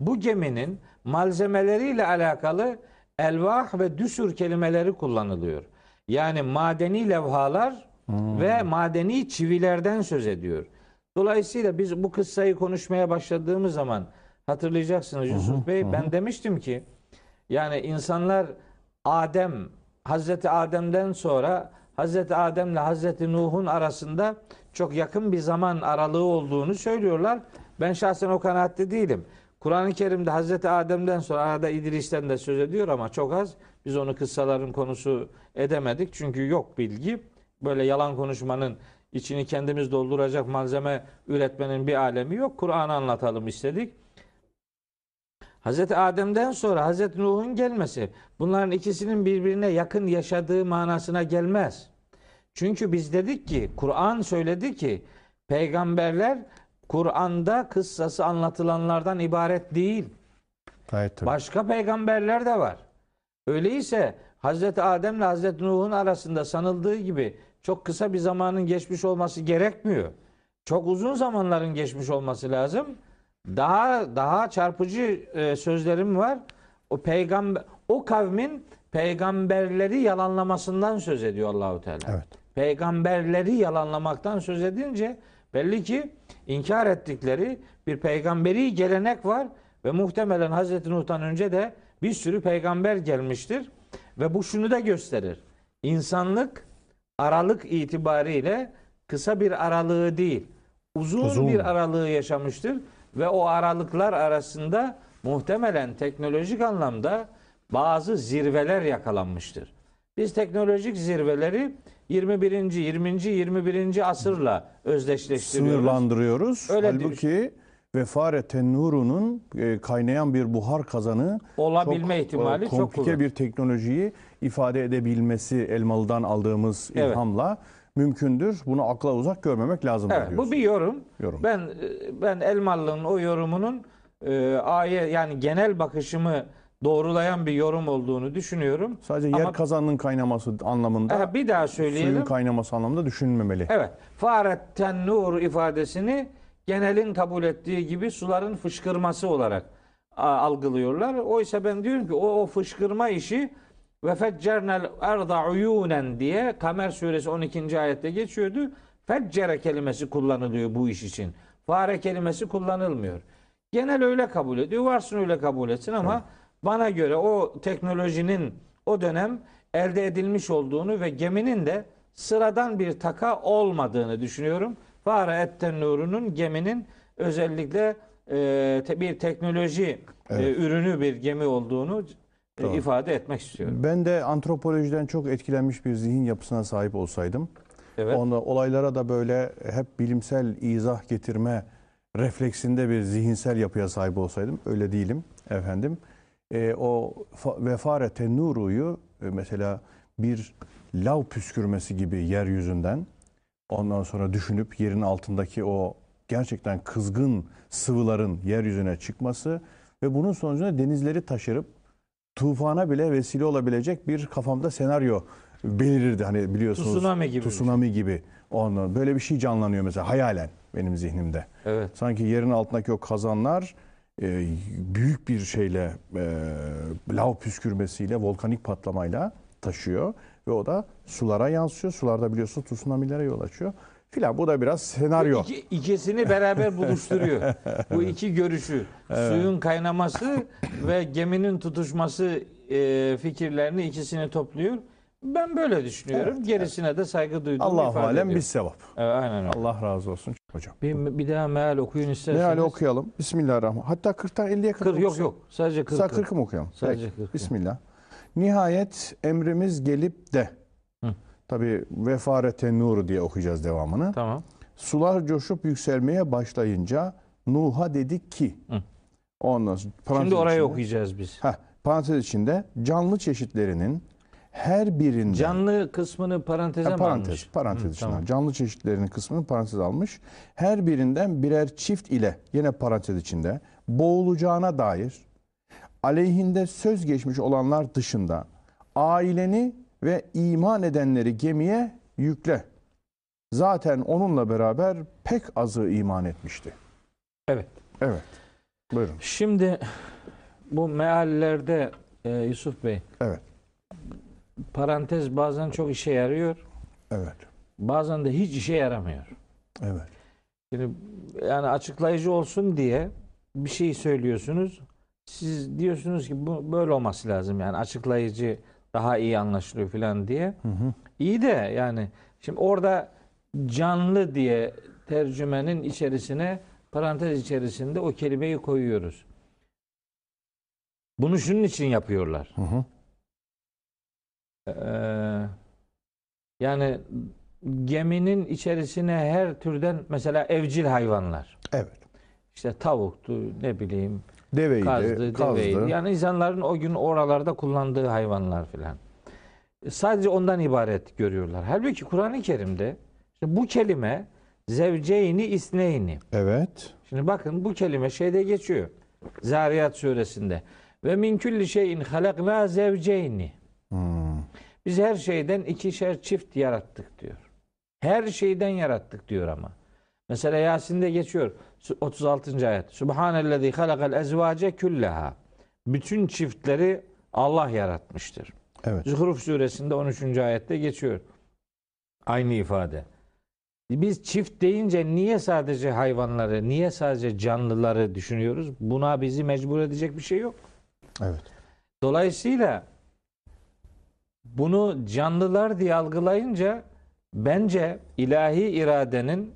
bu geminin malzemeleriyle alakalı elvah ve düsür kelimeleri kullanılıyor. Yani madeni levhalar ve madeni çivilerden söz ediyor. Dolayısıyla biz bu kıssayı konuşmaya başladığımız zaman hatırlayacaksınız Yusuf Bey ben demiştim ki yani insanlar Adem Hazreti Adem'den sonra Hazreti Adem ile Hazreti Nuh'un arasında çok yakın bir zaman aralığı olduğunu söylüyorlar. Ben şahsen o kanaatte değilim. Kur'an-ı Kerim'de Hazreti Adem'den sonra arada İdris'ten de söz ediyor ama çok az. Biz onu kıssaların konusu edemedik. Çünkü yok bilgi. Böyle yalan konuşmanın içini kendimiz dolduracak malzeme üretmenin bir alemi yok. Kur'an'ı anlatalım istedik. Hazreti Adem'den sonra Hazreti Nuh'un gelmesi bunların ikisinin birbirine yakın yaşadığı manasına gelmez. Çünkü biz dedik ki Kur'an söyledi ki peygamberler Kur'an'da kıssası anlatılanlardan ibaret değil. Tabii. Başka peygamberler de var. Öyleyse Hazreti Adem ile Hazreti Nuh'un arasında sanıldığı gibi çok kısa bir zamanın geçmiş olması gerekmiyor. Çok uzun zamanların geçmiş olması lazım. Daha daha çarpıcı e, sözlerim var. O peygamber o kavmin peygamberleri yalanlamasından söz ediyor Allahu Teala. Evet. Peygamberleri yalanlamaktan söz edince belli ki inkar ettikleri bir peygamberi gelenek var ve muhtemelen Hazreti Nuh'tan önce de bir sürü peygamber gelmiştir ve bu şunu da gösterir. İnsanlık aralık itibariyle kısa bir aralığı değil, uzun, Uzun. bir aralığı yaşamıştır ve o aralıklar arasında muhtemelen teknolojik anlamda bazı zirveler yakalanmıştır. Biz teknolojik zirveleri 21. 20. 21. asırla özdeşleştiriyoruz. Sınırlandırıyoruz. Öyle Halbuki ve fareten nurunun e, kaynayan bir buhar kazanı Olabilme çok, ihtimali e, çok komplike bir teknolojiyi ifade edebilmesi Elmalı'dan aldığımız Evet. Mümkündür. Bunu akla uzak görmemek lazım Evet, bu bir yorum. Yorum. Ben ben Elmalı'nın o yorumunun e, ayet yani genel bakışımı doğrulayan bir yorum olduğunu düşünüyorum. Sadece yer Ama- kazanının kaynaması anlamında, Ha, bir daha söyleyelim. suyun kaynaması anlamında düşünülmemeli. Evet. Faretten nur ifadesini genelin kabul ettiği gibi suların fışkırması olarak algılıyorlar. Oysa ben diyorum ki o, o fışkırma işi ve feccernel erda uyunen diye Kamer suresi 12. ayette geçiyordu. Feccere kelimesi kullanılıyor bu iş için. Fare kelimesi kullanılmıyor. Genel öyle kabul ediyor. Varsın öyle kabul etsin ama bana göre o teknolojinin o dönem elde edilmiş olduğunu ve geminin de sıradan bir taka olmadığını düşünüyorum. Fare etten nurunun geminin özellikle e, bir teknoloji e, Evet. ürünü bir gemi olduğunu e, Doğru. ifade etmek istiyorum. Ben de antropolojiden çok etkilenmiş bir zihin yapısına sahip olsaydım, Evet. onda olaylara da böyle hep bilimsel izah getirme refleksinde bir zihinsel yapıya sahip olsaydım, öyle değilim efendim. E, o fa- vefare tennuruyu e, mesela bir lav püskürmesi gibi yeryüzünden ondan sonra düşünüp yerin altındaki o gerçekten kızgın sıvıların yeryüzüne çıkması ve bunun sonucunda denizleri taşırıp tufana bile vesile olabilecek bir kafamda senaryo belirirdi. Hani biliyorsunuz Tsunami gibi. Tsunami gibi. Ondan böyle bir şey canlanıyor mesela hayalen benim zihnimde. Evet. Sanki yerin altındaki o kazanlar e, büyük bir şeyle e, lav püskürmesiyle, volkanik patlamayla taşıyor ve o da sulara yansıyor. Sularda biliyorsunuz tsunami'lere yol açıyor. Filan bu da biraz senaryo. İki, ikisini beraber buluşturuyor. Bu *laughs* iki görüşü. Suyun kaynaması ve geminin tutuşması e, fikirlerini ikisini topluyor. Ben böyle düşünüyorum. Gerisine de saygı duyduğumu Allah ifade alem ediyorum. bir sevap. Evet, aynen öyle. Allah razı olsun hocam. Bir, bir daha meal okuyun isterseniz. Meali okuyalım. Bismillahirrahmanirrahim. Hatta 40'tan 50'ye kadar Kırk, yok okusak. yok. Sadece 40. Sadece 40'ı mı okuyalım? Sadece Peki. 40. Bismillah. Nihayet emrimiz gelip de. Tabi vefarete nur diye okuyacağız devamını. Tamam. Sular coşup yükselmeye başlayınca Nuh'a dedik ki Hı. ondan sonra Şimdi orayı içinde- okuyacağız biz. Heh, parantez içinde canlı çeşitlerinin her birinden Canlı kısmını paranteze Ha, parantez, almış? parantez Hı, içinde. tamam. Canlı çeşitlerinin kısmını parantez almış. Her birinden birer çift ile yine parantez içinde boğulacağına dair aleyhinde söz geçmiş olanlar dışında aileni ve iman edenleri gemiye yükle. Zaten onunla beraber pek azı iman etmişti. Evet. Evet. Buyurun. Şimdi bu meallerde e, Yusuf Bey Evet. parantez bazen çok işe yarıyor. Evet. Bazen de hiç işe yaramıyor. Evet. Şimdi yani açıklayıcı olsun diye bir şey söylüyorsunuz. Siz diyorsunuz ki bu böyle olması lazım yani açıklayıcı daha iyi anlaşılıyor falan diye. Hı hı. İyi de yani şimdi orada canlı diye tercümenin içerisine parantez içerisinde o kelimeyi koyuyoruz. Bunu şunun için yapıyorlar. Hı hı. Ee, yani geminin içerisine her türden mesela evcil hayvanlar. Evet. İşte tavuktu, ne bileyim, Deveydi, kazdı, kazdı. deveydi. Yani insanların o gün oralarda kullandığı hayvanlar filan. Sadece ondan ibaret görüyorlar. Halbuki Kur'an-ı Kerim'de işte bu kelime zevceyni isneyni. Evet. Şimdi bakın bu kelime şeyde geçiyor. Zariyat suresinde. Ve min külli şeyin halakna zevceyni. Hmm. Biz her şeyden ikişer çift yarattık diyor. Her şeyden yarattık diyor ama. Mesela Yasin'de geçiyor. 36. ayet. Subhanellezi halakal ezvace külleha. Bütün çiftleri Allah yaratmıştır. Evet. Zuhruf suresinde 13. ayette geçiyor. Aynı ifade. Biz çift deyince niye sadece hayvanları, niye sadece canlıları düşünüyoruz? Buna bizi mecbur edecek bir şey yok. Evet. Dolayısıyla bunu canlılar diye algılayınca bence ilahi iradenin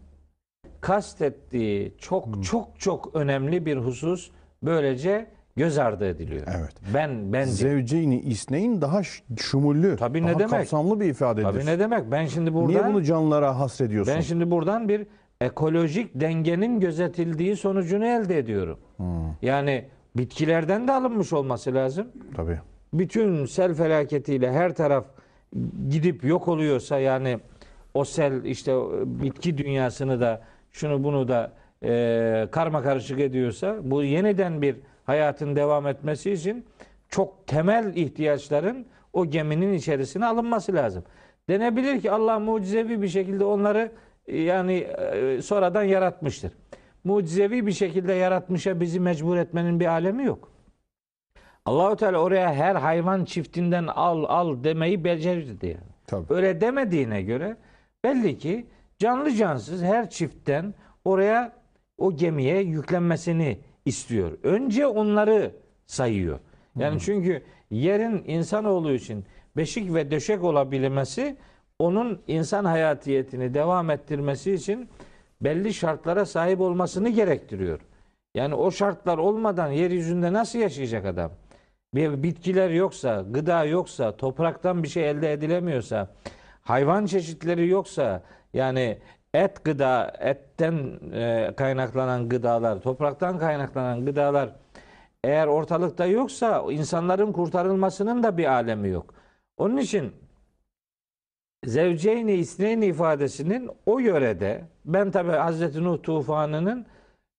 kastettiği çok çok çok önemli bir husus böylece göz ardı ediliyor. Evet. Ben bence. Zevceyni isneyn daha şumullü, Tabii ne daha demek? kapsamlı bir ifadedir. Tabii ne demek? Ben şimdi buradan Niye bunu canlılara hasrediyorsun? ben şimdi buradan bir ekolojik dengenin gözetildiği sonucunu elde ediyorum. Hmm, Yani bitkilerden de alınmış olması lazım. tabii. bütün sel felaketiyle her taraf gidip yok oluyorsa yani o sel işte bitki dünyasını da şunu bunu da e, karma karışık ediyorsa bu yeniden bir hayatın devam etmesi için çok temel ihtiyaçların o geminin içerisine alınması lazım. Denebilir ki Allah mucizevi bir şekilde onları e, yani e, sonradan yaratmıştır. Mucizevi bir şekilde yaratmışa bizi mecbur etmenin bir alemi yok. Allahu Teala oraya her hayvan çiftinden al al demeyi becerdi yani. Tabii. Öyle demediğine göre belli ki canlı cansız her çiftten oraya o gemiye yüklenmesini istiyor. Önce onları sayıyor. Yani çünkü yerin insanoğlu için beşik ve döşek olabilmesi onun insan hayatiyetini devam ettirmesi için belli şartlara sahip olmasını gerektiriyor. Yani o şartlar olmadan yeryüzünde nasıl yaşayacak adam? Bir bitkiler yoksa, gıda yoksa, topraktan bir şey elde edilemiyorsa, hayvan çeşitleri yoksa, yani et gıda, etten e, kaynaklanan gıdalar, topraktan kaynaklanan gıdalar eğer ortalıkta yoksa insanların kurtarılmasının da bir alemi yok. Onun için zevceyni isneyni ifadesinin o yörede ben tabi Hazreti Nuh tufanının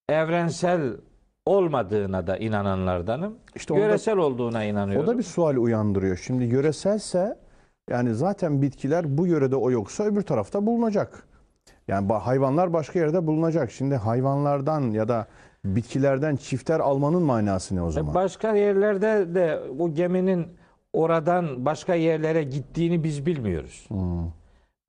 evrensel olmadığına da inananlardanım. İşte Yöresel olduğuna inanıyorum. O da bir sual uyandırıyor. Şimdi yöreselse yani zaten bitkiler bu yörede o yoksa öbür tarafta bulunacak. Yani hayvanlar başka yerde bulunacak. Şimdi hayvanlardan ya da bitkilerden çifter almanın manası ne o zaman? Başka yerlerde de bu geminin oradan başka yerlere gittiğini biz bilmiyoruz. Hmm.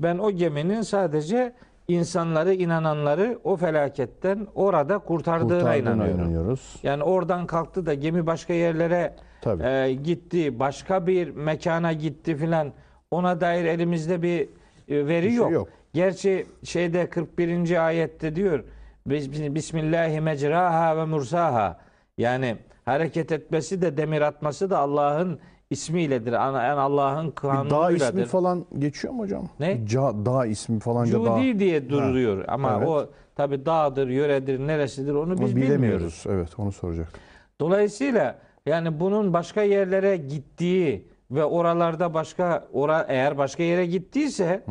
Ben o geminin sadece insanları, inananları o felaketten orada kurtardığına, Kurtardığına inanıyorum. inanıyoruz. Yani oradan kalktı da gemi başka yerlere Tabii. e, gitti, başka bir mekana gitti filan. Ona dair elimizde bir e, veri Bir şey yok. yok. Gerçi şeyde 41. ayette diyor Bis- Bismillahi mecraha ve mursaha. Yani hareket etmesi de demir atması da Allah'ın ismiyledir. Yani Allah'ın Bir dağ ismi kanunuyladır. falan geçiyor mu hocam? Ne? Ca- dağ ismi falanca dağ. Cudi diye duruyor ama Evet. o tabi dağdır, yöredir, neresidir onu Onu biz bilemiyoruz. bilmiyoruz. Evet onu soracak. Dolayısıyla yani bunun başka yerlere gittiği ve oralarda başka ora eğer başka yere gittiyse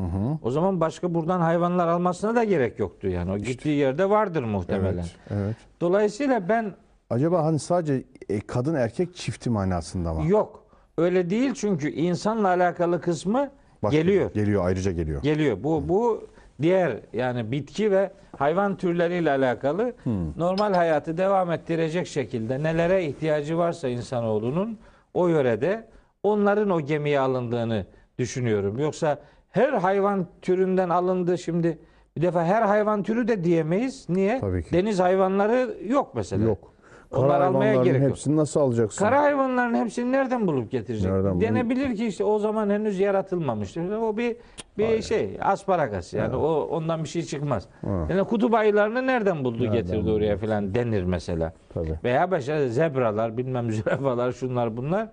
o zaman başka buradan hayvanlar almasına da gerek yoktu yani. O gittiği yerde vardır muhtemelen. Evet. Evet. Dolayısıyla ben Acaba hani sadece e, kadın erkek çifti manasında mı? yok öyle değil çünkü insanla alakalı kısmı Başka- geliyor. Geliyor ayrıca geliyor. Geliyor. Bu bu diğer yani bitki ve hayvan türleriyle alakalı normal hayatı devam ettirecek şekilde nelere ihtiyacı varsa insanoğlunun o yörede onların o gemiye alındığını düşünüyorum. Yoksa her hayvan türünden alındı şimdi bir defa her hayvan türü de diyemeyiz. Niye? Tabii ki. Deniz hayvanları yok mesela. Yok. Kara Onlar almaya gerek yok. hepsini nasıl alacaksın? Kara hayvanların hepsini nereden bulup getirecek? Nereden bulup- Denebilir ki işte o zaman henüz yaratılmamıştır. O bir bir şey asparagas yani o ondan bir şey çıkmaz. Yani kutup ayılarını nereden buldu Nereden getirdi buldu? oraya filan denir mesela. Tabii. Veya başka zebralar bilmem *laughs* zürafalar şunlar bunlar.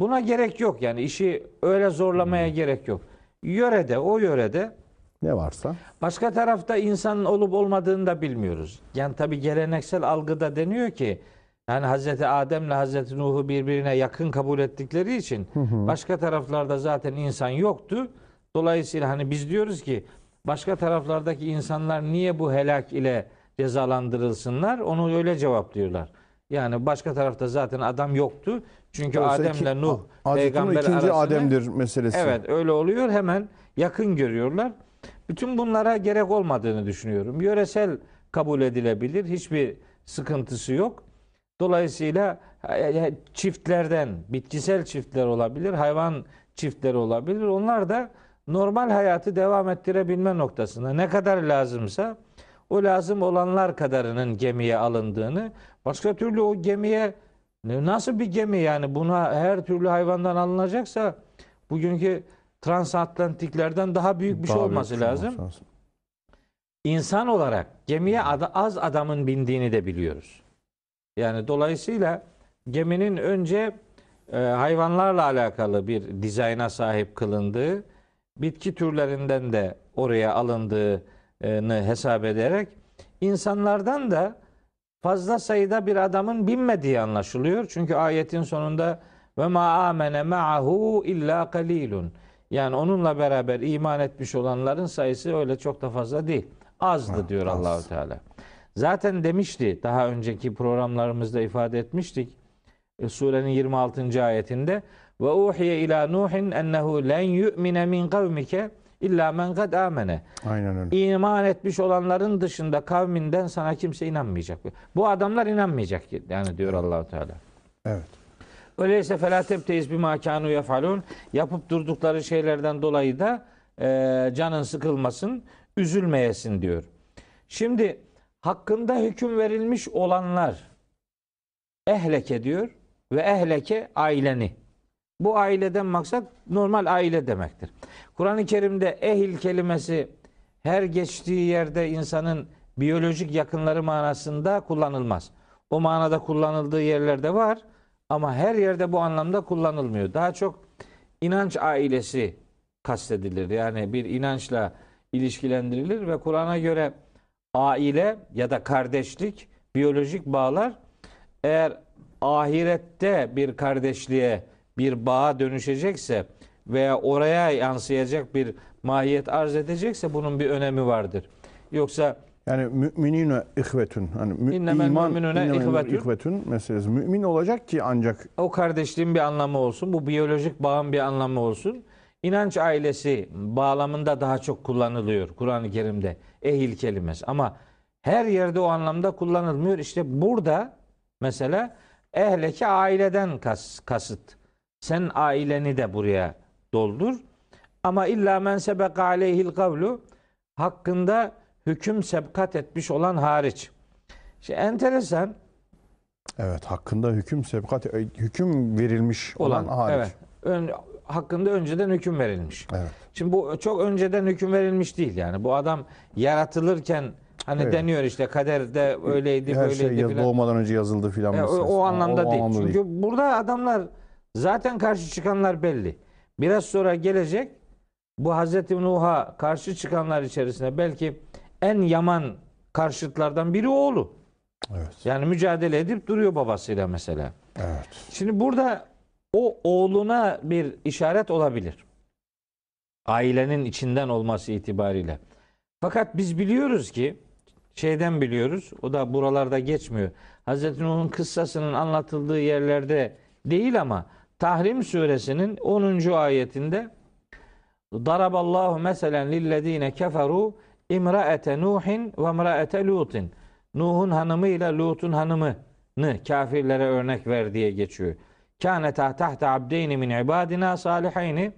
Buna gerek yok yani işi öyle zorlamaya gerek yok. Yörede o yörede Ne varsa. Başka tarafta insanın olup olmadığını da bilmiyoruz. Yani tabi geleneksel algıda deniyor ki yani Hazreti Adem'le Hazreti Nuh'u birbirine yakın kabul ettikleri için başka taraflarda zaten insan yoktu. Dolayısıyla hani biz diyoruz ki başka taraflardaki insanlar niye bu helak ile cezalandırılsınlar? Onu öyle cevaplıyorlar. Yani başka tarafta zaten adam yoktu. Çünkü Dolayısıyla Adem'le Nuh Hazreti Nuh peygamber ikinci arasını Adem'dir meselesi. Evet öyle oluyor. Hemen yakın görüyorlar. Bütün bunlara gerek olmadığını düşünüyorum. Yöresel kabul edilebilir. Hiçbir sıkıntısı yok. Dolayısıyla e, çiftlerden, bitkisel çiftler olabilir, hayvan çiftleri olabilir. Onlar da normal hayatı devam ettirebilme noktasında ne kadar lazımsa o lazım olanlar kadarının gemiye alındığını, başka türlü o gemiye nasıl bir gemi yani buna her türlü hayvandan alınacaksa bugünkü transatlantiklerden daha büyük bir şey Daha büyük olması bir şey lazım. İnsan olarak gemiye ada- az adamın bindiğini de biliyoruz. Yani dolayısıyla geminin önce e, hayvanlarla alakalı bir dizayna sahip kılındığı, bitki türlerinden de oraya alındığını hesap ederek insanlardan da fazla sayıda bir adamın binmediği anlaşılıyor. Çünkü ayetin sonunda ve ma amene ma'ahu illa kalilun. Yani onunla beraber iman etmiş olanların sayısı öyle çok da fazla değil. Azdı diyor az. Allahu Teala. Zaten demişti daha önceki programlarımızda ifade etmiştik. e, surenin 26. ayetinde ve uhiye ila nuhin ennehu len yu'mine min kavmike illa men kad amene. Aynen öyle. İman etmiş olanların dışında kavminden sana kimse inanmayacak. Bu adamlar inanmayacak yani diyor Allahu Teala. Evet. Öyleyse felâ tebteyiz bimâ kânû yefalûn. Yapıp durdukları şeylerden dolayı da e, canın sıkılmasın, üzülmeyesin diyor. Şimdi hakkında hüküm verilmiş olanlar ehleke diyor ve ehleke aileni. Bu aileden maksat normal aile demektir. Kur'an-ı Kerim'de ehil kelimesi her geçtiği yerde insanın biyolojik yakınları manasında kullanılmaz. O manada kullanıldığı yerlerde var ama her yerde bu anlamda kullanılmıyor. Daha çok inanç ailesi kastedilir. Yani bir inançla ilişkilendirilir ve Kur'an'a göre aile ya da kardeşlik, biyolojik bağlar eğer ahirette bir kardeşliğe, bir bağa dönüşecekse veya oraya yansıyacak bir mahiyet arz edecekse bunun bir önemi vardır. Yoksa Yani müminine ihvetün. Hani mü, İnnemel iman, ihvetün. ihvetün meselesi. Mümin olacak ki ancak o kardeşliğin bir anlamı olsun, bu biyolojik bağın bir anlamı olsun. İnanç ailesi bağlamında daha çok kullanılıyor Kur'an-ı Kerim'de ehil kelimesi. Ama her yerde o anlamda kullanılmıyor. İşte burada mesela ehleki aileden kas, kasıt. Sen aileni de buraya doldur. Ama illa men sebeka aleyhil kavlu hakkında hüküm sebkat etmiş olan hariç. Şimdi enteresan evet hakkında hüküm sebkat hüküm verilmiş olan, olan, hariç. evet. Ön, hakkında önceden hüküm verilmiş. Evet. Şimdi bu çok önceden hüküm verilmiş değil yani. Bu adam yaratılırken hani Evet. deniyor işte kaderde öyleydi Her böyleydi şey filan. doğmadan önce yazıldı filan. E, o, o anlamda O değil. anlamda Çünkü burada adamlar zaten karşı çıkanlar belli. Biraz sonra gelecek bu Hazreti Nuh'a karşı çıkanlar içerisinde belki en yaman karşıtlardan biri oğlu. Evet. Yani mücadele edip duruyor babasıyla mesela. Evet. Şimdi burada o oğluna bir işaret olabilir. Ailenin içinden olması itibariyle. Fakat biz biliyoruz ki şeyden biliyoruz. O da buralarda geçmiyor. Hazreti Nuh'un kıssasının anlatıldığı yerlerde değil ama Tahrim suresinin 10. ayetinde Daraballahu meselen lillezine keferu imraete Nuhin ve imraete Lutin. Nuh'un hanımıyla Lut'un hanımını kafirlere örnek ver diye geçiyor. Kâneta tahta abdeyni min ibadina salihayni.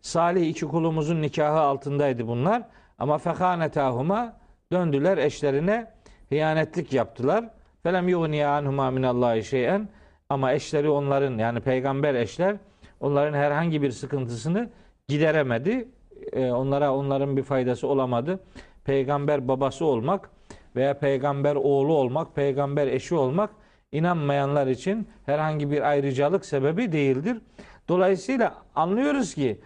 Salih iki kulumuzun nikahı altındaydı bunlar. Ama fekanetahuma döndüler eşlerine hıyanetlik yaptılar. Felem yugniya anhuma minallahi şeyen. Ama eşleri onların yani peygamber eşler onların herhangi bir sıkıntısını gideremedi. Ee, onlara onların bir faydası olamadı. Peygamber babası olmak veya peygamber oğlu olmak, peygamber eşi olmak inanmayanlar için herhangi bir ayrıcalık sebebi değildir. Dolayısıyla anlıyoruz ki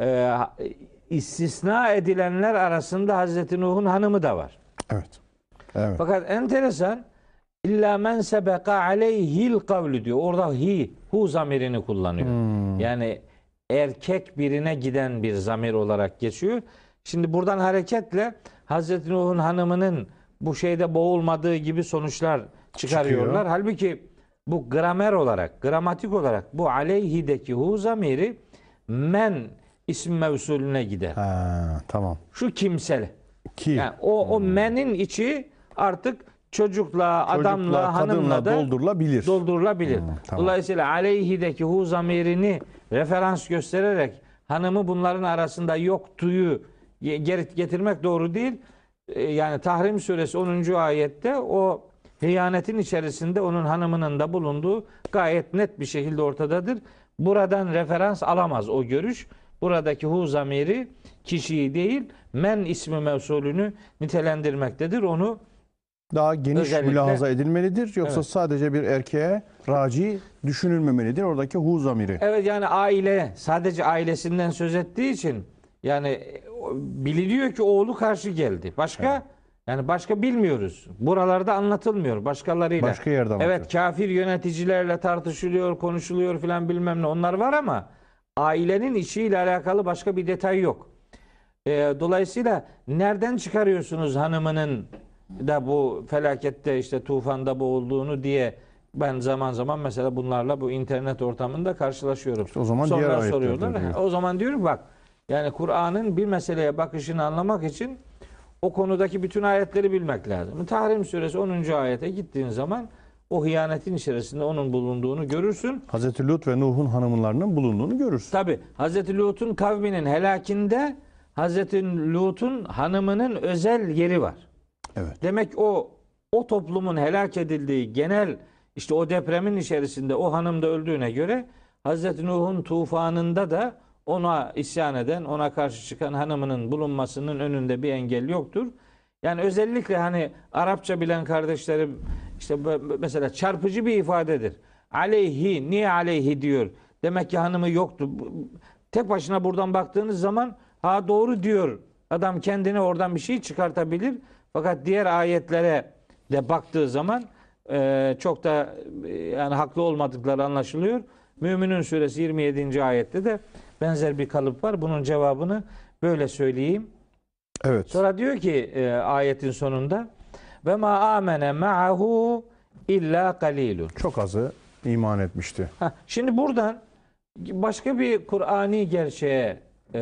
e, istisna edilenler arasında Hazreti Nuh'un hanımı da var. Evet. Evet. Fakat enteresan illa men sebeka aleyhil kavlu diyor. Orada hi, hu zamirini kullanıyor. Hmm. Yani erkek birine giden bir zamir olarak geçiyor. Şimdi buradan hareketle Hazreti Nuh'un hanımının bu şeyde boğulmadığı gibi sonuçlar çıkarıyorlar. Çıkıyor. Halbuki bu gramer olarak, gramatik olarak bu aleyhideki hu zamiri men isim mevsulüne gider. Ha, tamam. Şu kimsel. Ki Yani o, o menin içi artık çocukla, adamla, çocukla, hanımla kadınla da doldurulabilir. doldurulabilir. Hmm, tamam. Dolayısıyla aleyhideki hu zamirini referans göstererek hanımı bunların arasında yoktuyu ge- getirmek doğru değil. Ee, Yani Tahrim suresi 10. ayette o hıyanetin içerisinde onun hanımının da bulunduğu gayet net bir şekilde ortadadır. Buradan referans alamaz o görüş. Buradaki hu zamiri kişiyi değil men ismi mevsulünü nitelendirmektedir. Onu Daha geniş Özellikle- mülahaza edilmelidir. Yoksa Evet. sadece bir erkeğe raci düşünülmemelidir. Oradaki hu zamiri. Evet yani aile sadece ailesinden söz ettiği için yani biliniyor ki oğlu karşı geldi. Başka yani başka bilmiyoruz. Buralarda anlatılmıyor başkalarıyla. Başka yerde anlatıyor. Evet kafir yöneticilerle tartışılıyor, konuşuluyor filan bilmem ne onlar var ama ailenin içiyle alakalı başka bir detay yok. Ee, dolayısıyla nereden çıkarıyorsunuz hanımının da bu felakette işte tufanda boğulduğunu diye Ben zaman zaman mesela bunlarla bu internet ortamında karşılaşıyorum. o zaman Sonra diğer soruyorlar. diyor. O zaman diyorum bak yani Kur'an'ın bir meseleye bakışını anlamak için o konudaki bütün ayetleri bilmek lazım. Tahrim suresi 10. ayete gittiğin zaman o hıyanetin içerisinde onun bulunduğunu görürsün. Hazreti Lut ve Nuh'un hanımlarının bulunduğunu görürsün. Tabi Hazreti Lut'un kavminin helakinde Hazreti Lut'un hanımının özel yeri var. Evet. Demek o o toplumun helak edildiği genel işte o depremin içerisinde o hanım da öldüğüne göre Hazreti Nuh'un tufanında da ona isyan eden, ona karşı çıkan hanımının bulunmasının önünde bir engel yoktur. Yani özellikle hani Arapça bilen kardeşlerim işte mesela çarpıcı bir ifadedir. Aleyhi, niye aleyhi diyor. Demek ki hanımı yoktu. Tek başına buradan baktığınız zaman ha doğru diyor. Adam kendine oradan bir şey çıkartabilir. Fakat diğer ayetlere de baktığı zaman e, çok da e, yani haklı olmadıkları anlaşılıyor. Müminun suresi 27. ayette de benzer bir kalıp var. Bunun cevabını böyle söyleyeyim. Evet. Sonra diyor ki e, ayetin sonunda ve ma amene ma'ahu illa qalilun. Çok azı iman etmişti. Ha, şimdi buradan başka bir Kur'ani gerçeğe e,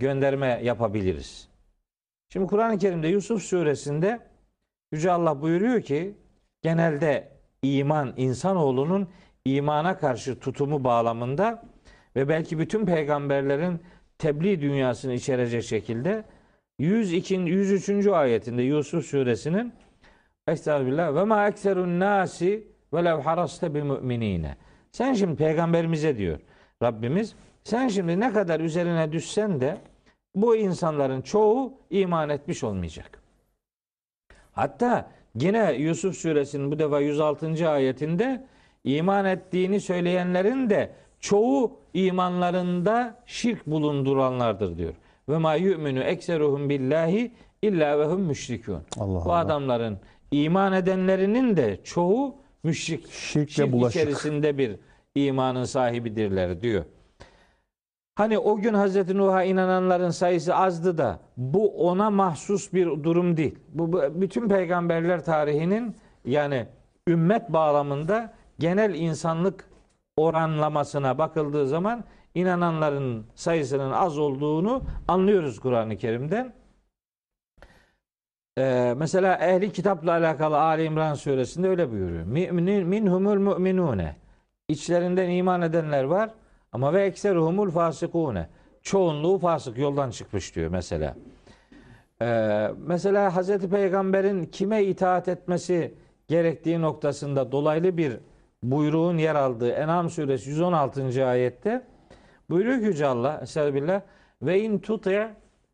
gönderme yapabiliriz. Şimdi Kur'an-ı Kerim'de Yusuf suresinde Yüce Allah buyuruyor ki genelde iman insanoğlunun imana karşı tutumu bağlamında ve belki bütün peygamberlerin tebliğ dünyasını içerecek şekilde 102. 103. ayetinde Yusuf suresinin Estağfirullah ve ma ekserun nasi ve lev haraste bil müminine. Sen şimdi peygamberimize diyor Rabbimiz sen şimdi ne kadar üzerine düşsen de bu insanların çoğu iman etmiş olmayacak. Hatta yine Yusuf suresinin bu defa 106. ayetinde iman ettiğini söyleyenlerin de çoğu imanlarında şirk bulunduranlardır diyor. Ve ma yu'minu ekseruhum billahi illa ve hum müşrikun. Allah Bu Allah. adamların iman edenlerinin de çoğu müşrik, Şirkle şirk bulaşık. içerisinde bir imanın sahibidirler diyor. Hani o gün Hazreti Nuh'a inananların sayısı azdı da bu ona mahsus bir durum değil. Bu, bu bütün peygamberler tarihinin yani ümmet bağlamında genel insanlık oranlamasına bakıldığı zaman inananların sayısının az olduğunu anlıyoruz Kur'an-ı Kerim'den. Ee, mesela ehli kitapla alakalı Ali İmran suresinde öyle buyuruyor. Minhumul mu'minune. İçlerinden iman edenler var ama ve ekseruhumul fasikune. Çoğunluğu fasık yoldan çıkmış diyor mesela. Ee, mesela Hazreti Peygamber'in kime itaat etmesi gerektiği noktasında dolaylı bir buyruğun yer aldığı En'am suresi 116. ayette buyuruyor ki Yüce Allah Estağfirullah ve in tuti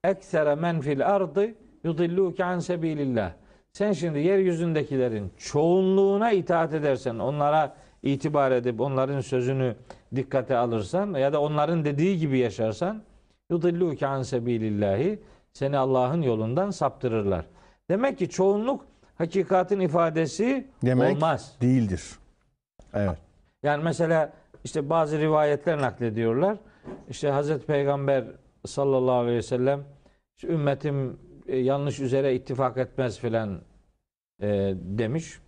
eksere men fil ardı yudilluke an sebilillah. Sen şimdi yeryüzündekilerin çoğunluğuna itaat edersen, onlara itibar edip onların sözünü dikkate alırsan ya da onların dediği gibi yaşarsan yudilluke an sebilillahi seni Allah'ın yolundan saptırırlar. Demek ki çoğunluk hakikatin ifadesi Demek olmaz. değildir. Evet. Yani mesela işte bazı rivayetler naklediyorlar. İşte Hazreti Peygamber sallallahu aleyhi ve sellem işte ümmetim e, yanlış üzere ittifak etmez filan e, demiş.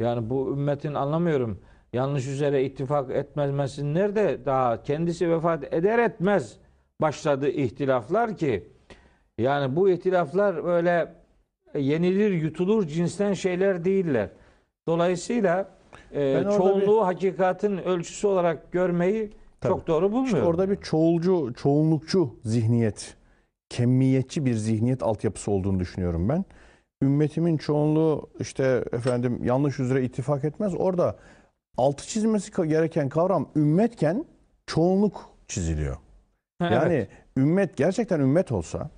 Yani bu ümmetin anlamıyorum yanlış üzere ittifak etmemesi nerede daha kendisi vefat eder etmez başladı ihtilaflar ki yani bu ihtilaflar böyle yenilir yutulur cinsten şeyler değiller. Dolayısıyla e, çoğunluğu hakikatin ölçüsü olarak görmeyi Tabii. çok doğru bulmuyorum. İşte orada bir çoğulcu, çoğunlukçu zihniyet, kemmiyetçi bir zihniyet altyapısı olduğunu düşünüyorum ben. Ümmetimin çoğunluğu işte efendim yanlış üzere ittifak etmez. Orada altı çizilmesi ka- gereken kavram ümmetken çoğunluk çiziliyor. Ha, Yani evet. ümmet gerçekten ümmet olsa,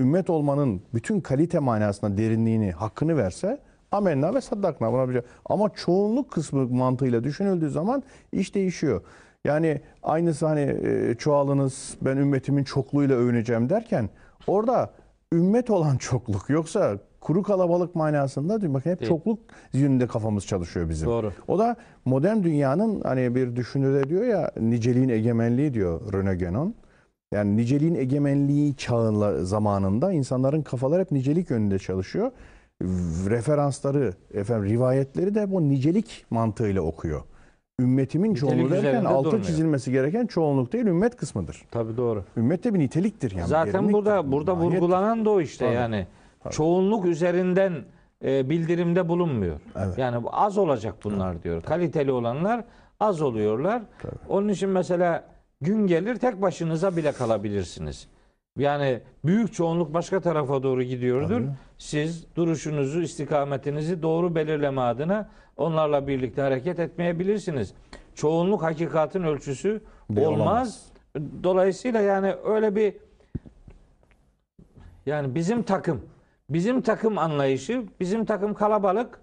ümmet olmanın bütün kalite manasında derinliğini, hakkını verse amenna ve saddakna buna bir şey- Ama çoğunluk kısmı mantığıyla düşünüldüğü zaman iş değişiyor. Yani aynısı hani e, çoğalınız ben ümmetimin çokluğuyla övüneceğim derken orada ümmet olan *laughs* çokluk yoksa kuru kalabalık manasında değil. Bakın hep Değil. çokluk yönünde kafamız çalışıyor bizim. Doğru. O da modern dünyanın hani bir düşünürde diyor ya niceliğin egemenliği diyor René Guénon. Yani niceliğin egemenliği çağında zamanında insanların kafalar hep nicelik yönünde çalışıyor. referansları, efendim rivayetleri de bu nicelik mantığıyla okuyor. Ümmetimin Nitelik çoğunluğu derken altı durmuyor. çizilmesi gereken çoğunluk değil, ümmet kısmıdır. Tabii doğru. Ümmet de bir niteliktir yani. Zaten burada burada vurgulanan da o işte Tabii. yani. Çoğunluk üzerinden e, bildirimde bulunmuyor. Evet. Yani az olacak bunlar diyor. Kaliteli olanlar az oluyorlar. Tabii. Onun için mesela gün gelir tek başınıza bile kalabilirsiniz. Yani büyük çoğunluk başka tarafa doğru gidiyordur. Tabii. Siz duruşunuzu, istikametinizi doğru belirleme adına onlarla birlikte hareket etmeyebilirsiniz. Çoğunluk hakikatin ölçüsü De olmaz. olamaz. Dolayısıyla yani öyle bir yani bizim takım, bizim takım anlayışı, bizim takım kalabalık,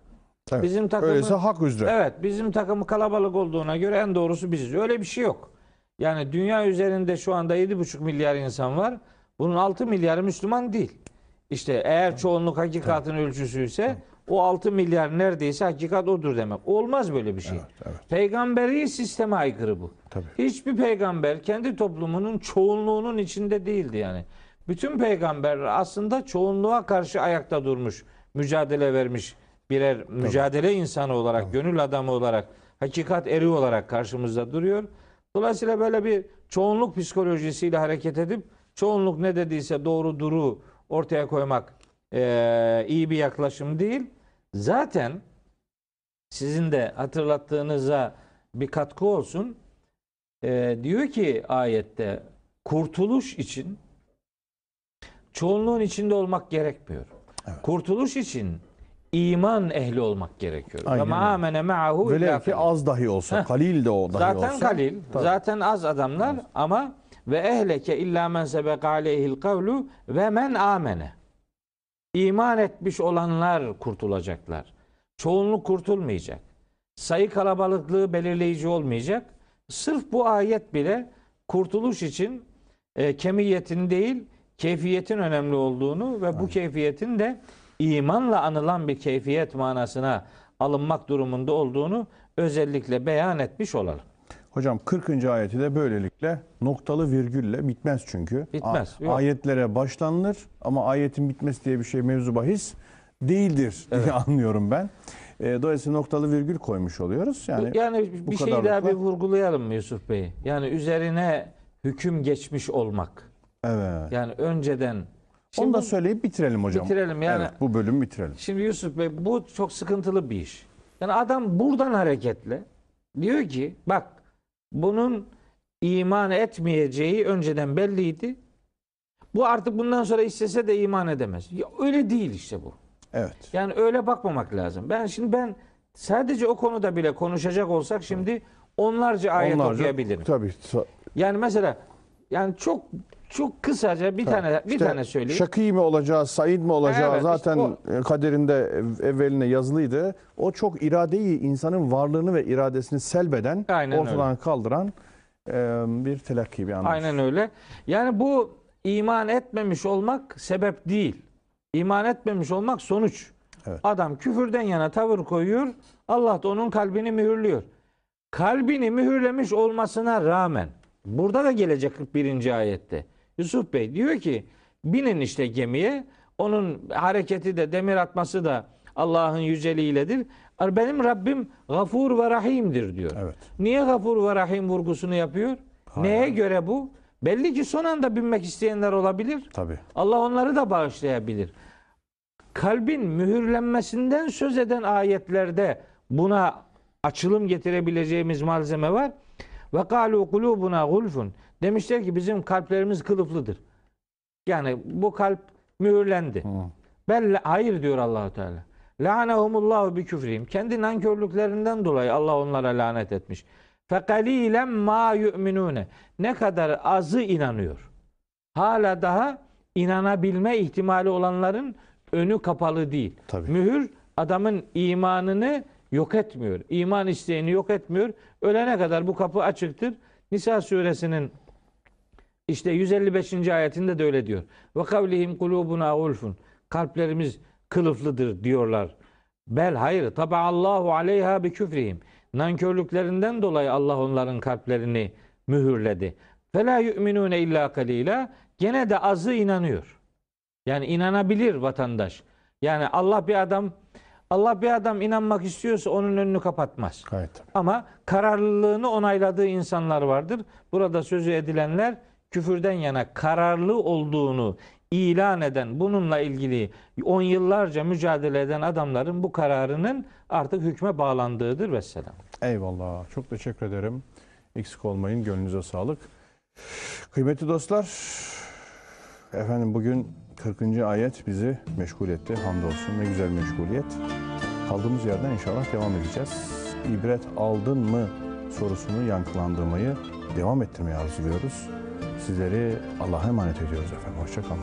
Evet. bizim takımı Öyleyse hak üzere. Evet, bizim takımı kalabalık olduğuna göre en doğrusu biziz. Öyle bir şey yok. Yani dünya üzerinde şu anda 7,5 milyar insan var. Bunun 6 milyarı Müslüman değil. İşte eğer çoğunluk hakikatin ölçüsüyse o 6 milyar neredeyse hakikat odur demek. Olmaz böyle bir şey. Evet, evet. Peygamberi sisteme aykırı bu. Tabii. Hiçbir peygamber kendi toplumunun çoğunluğunun içinde değildi yani. Bütün peygamberler aslında çoğunluğa karşı ayakta durmuş, mücadele vermiş birer mücadele insanı olarak, gönül adamı olarak, hakikat eri olarak karşımızda duruyor. Dolayısıyla böyle bir çoğunluk psikolojisiyle hareket edip çoğunluk ne dediyse doğru duru ortaya koymak eee, iyi bir yaklaşım değil. Zaten sizin de hatırlattığınıza bir katkı olsun. Ee, diyor ki ayette kurtuluş için çoğunluğun içinde olmak gerekmiyor. Kurtuluş için iman ehli olmak gerekiyor. Ve Aynen ma öyle. amene ma'ahu Velev ki kalil. az dahi olsa, Heh. kalil de o dahi Zaten olsa. kalil, Tabii. zaten az adamlar ama ve ehleke illa men sebeka aleyhil kavlu ve men amene. İman etmiş olanlar kurtulacaklar. Çoğunluk kurtulmayacak. Sayı kalabalıklığı belirleyici olmayacak. Sırf bu ayet bile kurtuluş için e, kemiyetin değil, keyfiyetin önemli olduğunu ve bu keyfiyetin de imanla anılan bir keyfiyet manasına alınmak durumunda olduğunu özellikle beyan etmiş olalım. Hocam 40. ayeti de böylelikle noktalı virgülle bitmez çünkü. Bitmez, A- yok. ayetlere başlanılır ama ayetin bitmesi diye bir şey mevzu bahis değildir diye *laughs* anlıyorum ben. E, dolayısıyla noktalı virgül koymuş oluyoruz. Yani, Yani, bu bir şey daha bir vurgulayalım Yusuf Bey? Yani üzerine hüküm geçmiş olmak. Evet. Yani önceden Onu da söyleyip bitirelim hocam. Bitirelim yani. Evet, bu bölümü bitirelim. Şimdi Yusuf Bey bu çok sıkıntılı bir iş. Yani adam buradan hareketle diyor ki bak bunun iman etmeyeceği önceden belliydi. Bu artık bundan sonra istese de iman edemez. Ya öyle değil işte bu. Evet. Yani öyle bakmamak lazım. Ben şimdi ben sadece o konuda bile konuşacak olsak şimdi onlarca ayet Onlarca- okuyabilirim. Tabii. Yani mesela yani çok çok kısaca bir tane bir İşte tane söyleyeyim. Şakî mi olacağı, Said mi olacağı Evet, zaten işte kaderinde ev- evveline yazılıydı. O çok iradeyi, insanın varlığını ve iradesini selbeden, Aynen ortadan kaldıran e, bir telakki, bir anlayış. Aynen öyle. Yani bu iman etmemiş olmak sebep değil. İman etmemiş olmak sonuç. Evet. Adam küfürden yana tavır koyuyor. Allah da onun kalbini mühürlüyor. Kalbini mühürlemiş olmasına rağmen burada da gelecek 41. ayette. Yusuf Bey diyor ki binin işte gemiye. Onun hareketi de demir atması da Allah'ın yüceliyledir. Benim Rabbim gafur ve rahimdir diyor. Evet. Niye gafur ve rahim vurgusunu yapıyor? Neye göre bu? Belli ki son anda binmek isteyenler olabilir. Tabii. Allah onları da bağışlayabilir. Kalbin mühürlenmesinden söz eden ayetlerde buna açılım getirebileceğimiz malzeme var. Ve kalu kulubuna gulfun. Demişler ki bizim kalplerimiz kılıflıdır. Yani bu kalp mühürlendi. Ben hayır diyor Allahu Teala. Lanehumullahu bi küfrihim. Kendi nankörlüklerinden dolayı Allah onlara lanet etmiş. Fekalilen ma yu'minune. Ne kadar azı inanıyor. Hala daha inanabilme ihtimali olanların önü kapalı değil. Tabii. Mühür adamın imanını yok etmiyor. İman isteğini yok etmiyor. Ölene kadar bu kapı açıktır. Nisa suresinin işte 155. ayetinde de öyle diyor. Ve kavlihim kulubuna ulfun. Kalplerimiz kılıflıdır diyorlar. Bel hayır. Tabi Allahu aleyha bi küfrihim. Nankörlüklerinden dolayı Allah onların kalplerini mühürledi. Fela yu'minune illa kalila. Gene de azı inanıyor. Yani inanabilir vatandaş. Yani Allah bir adam Allah bir adam inanmak istiyorsa onun önünü kapatmaz. Gayet tabii. Ama kararlılığını onayladığı insanlar vardır. Burada sözü edilenler küfürden yana kararlı olduğunu ilan eden, bununla ilgili on yıllarca mücadele eden adamların bu kararının artık hükme bağlandığıdır vesselam. Eyvallah. Çok teşekkür ederim. Eksik olmayın. Gönlünüze sağlık. Kıymetli dostlar, efendim bugün 40. ayet bizi meşgul etti. Hamdolsun ne güzel meşguliyet. Kaldığımız yerden inşallah devam edeceğiz. İbret aldın mı sorusunu yankılandırmayı devam ettirmeye arzuluyoruz. Sizleri Allah'a emanet ediyoruz efendim. Hoşçakalın.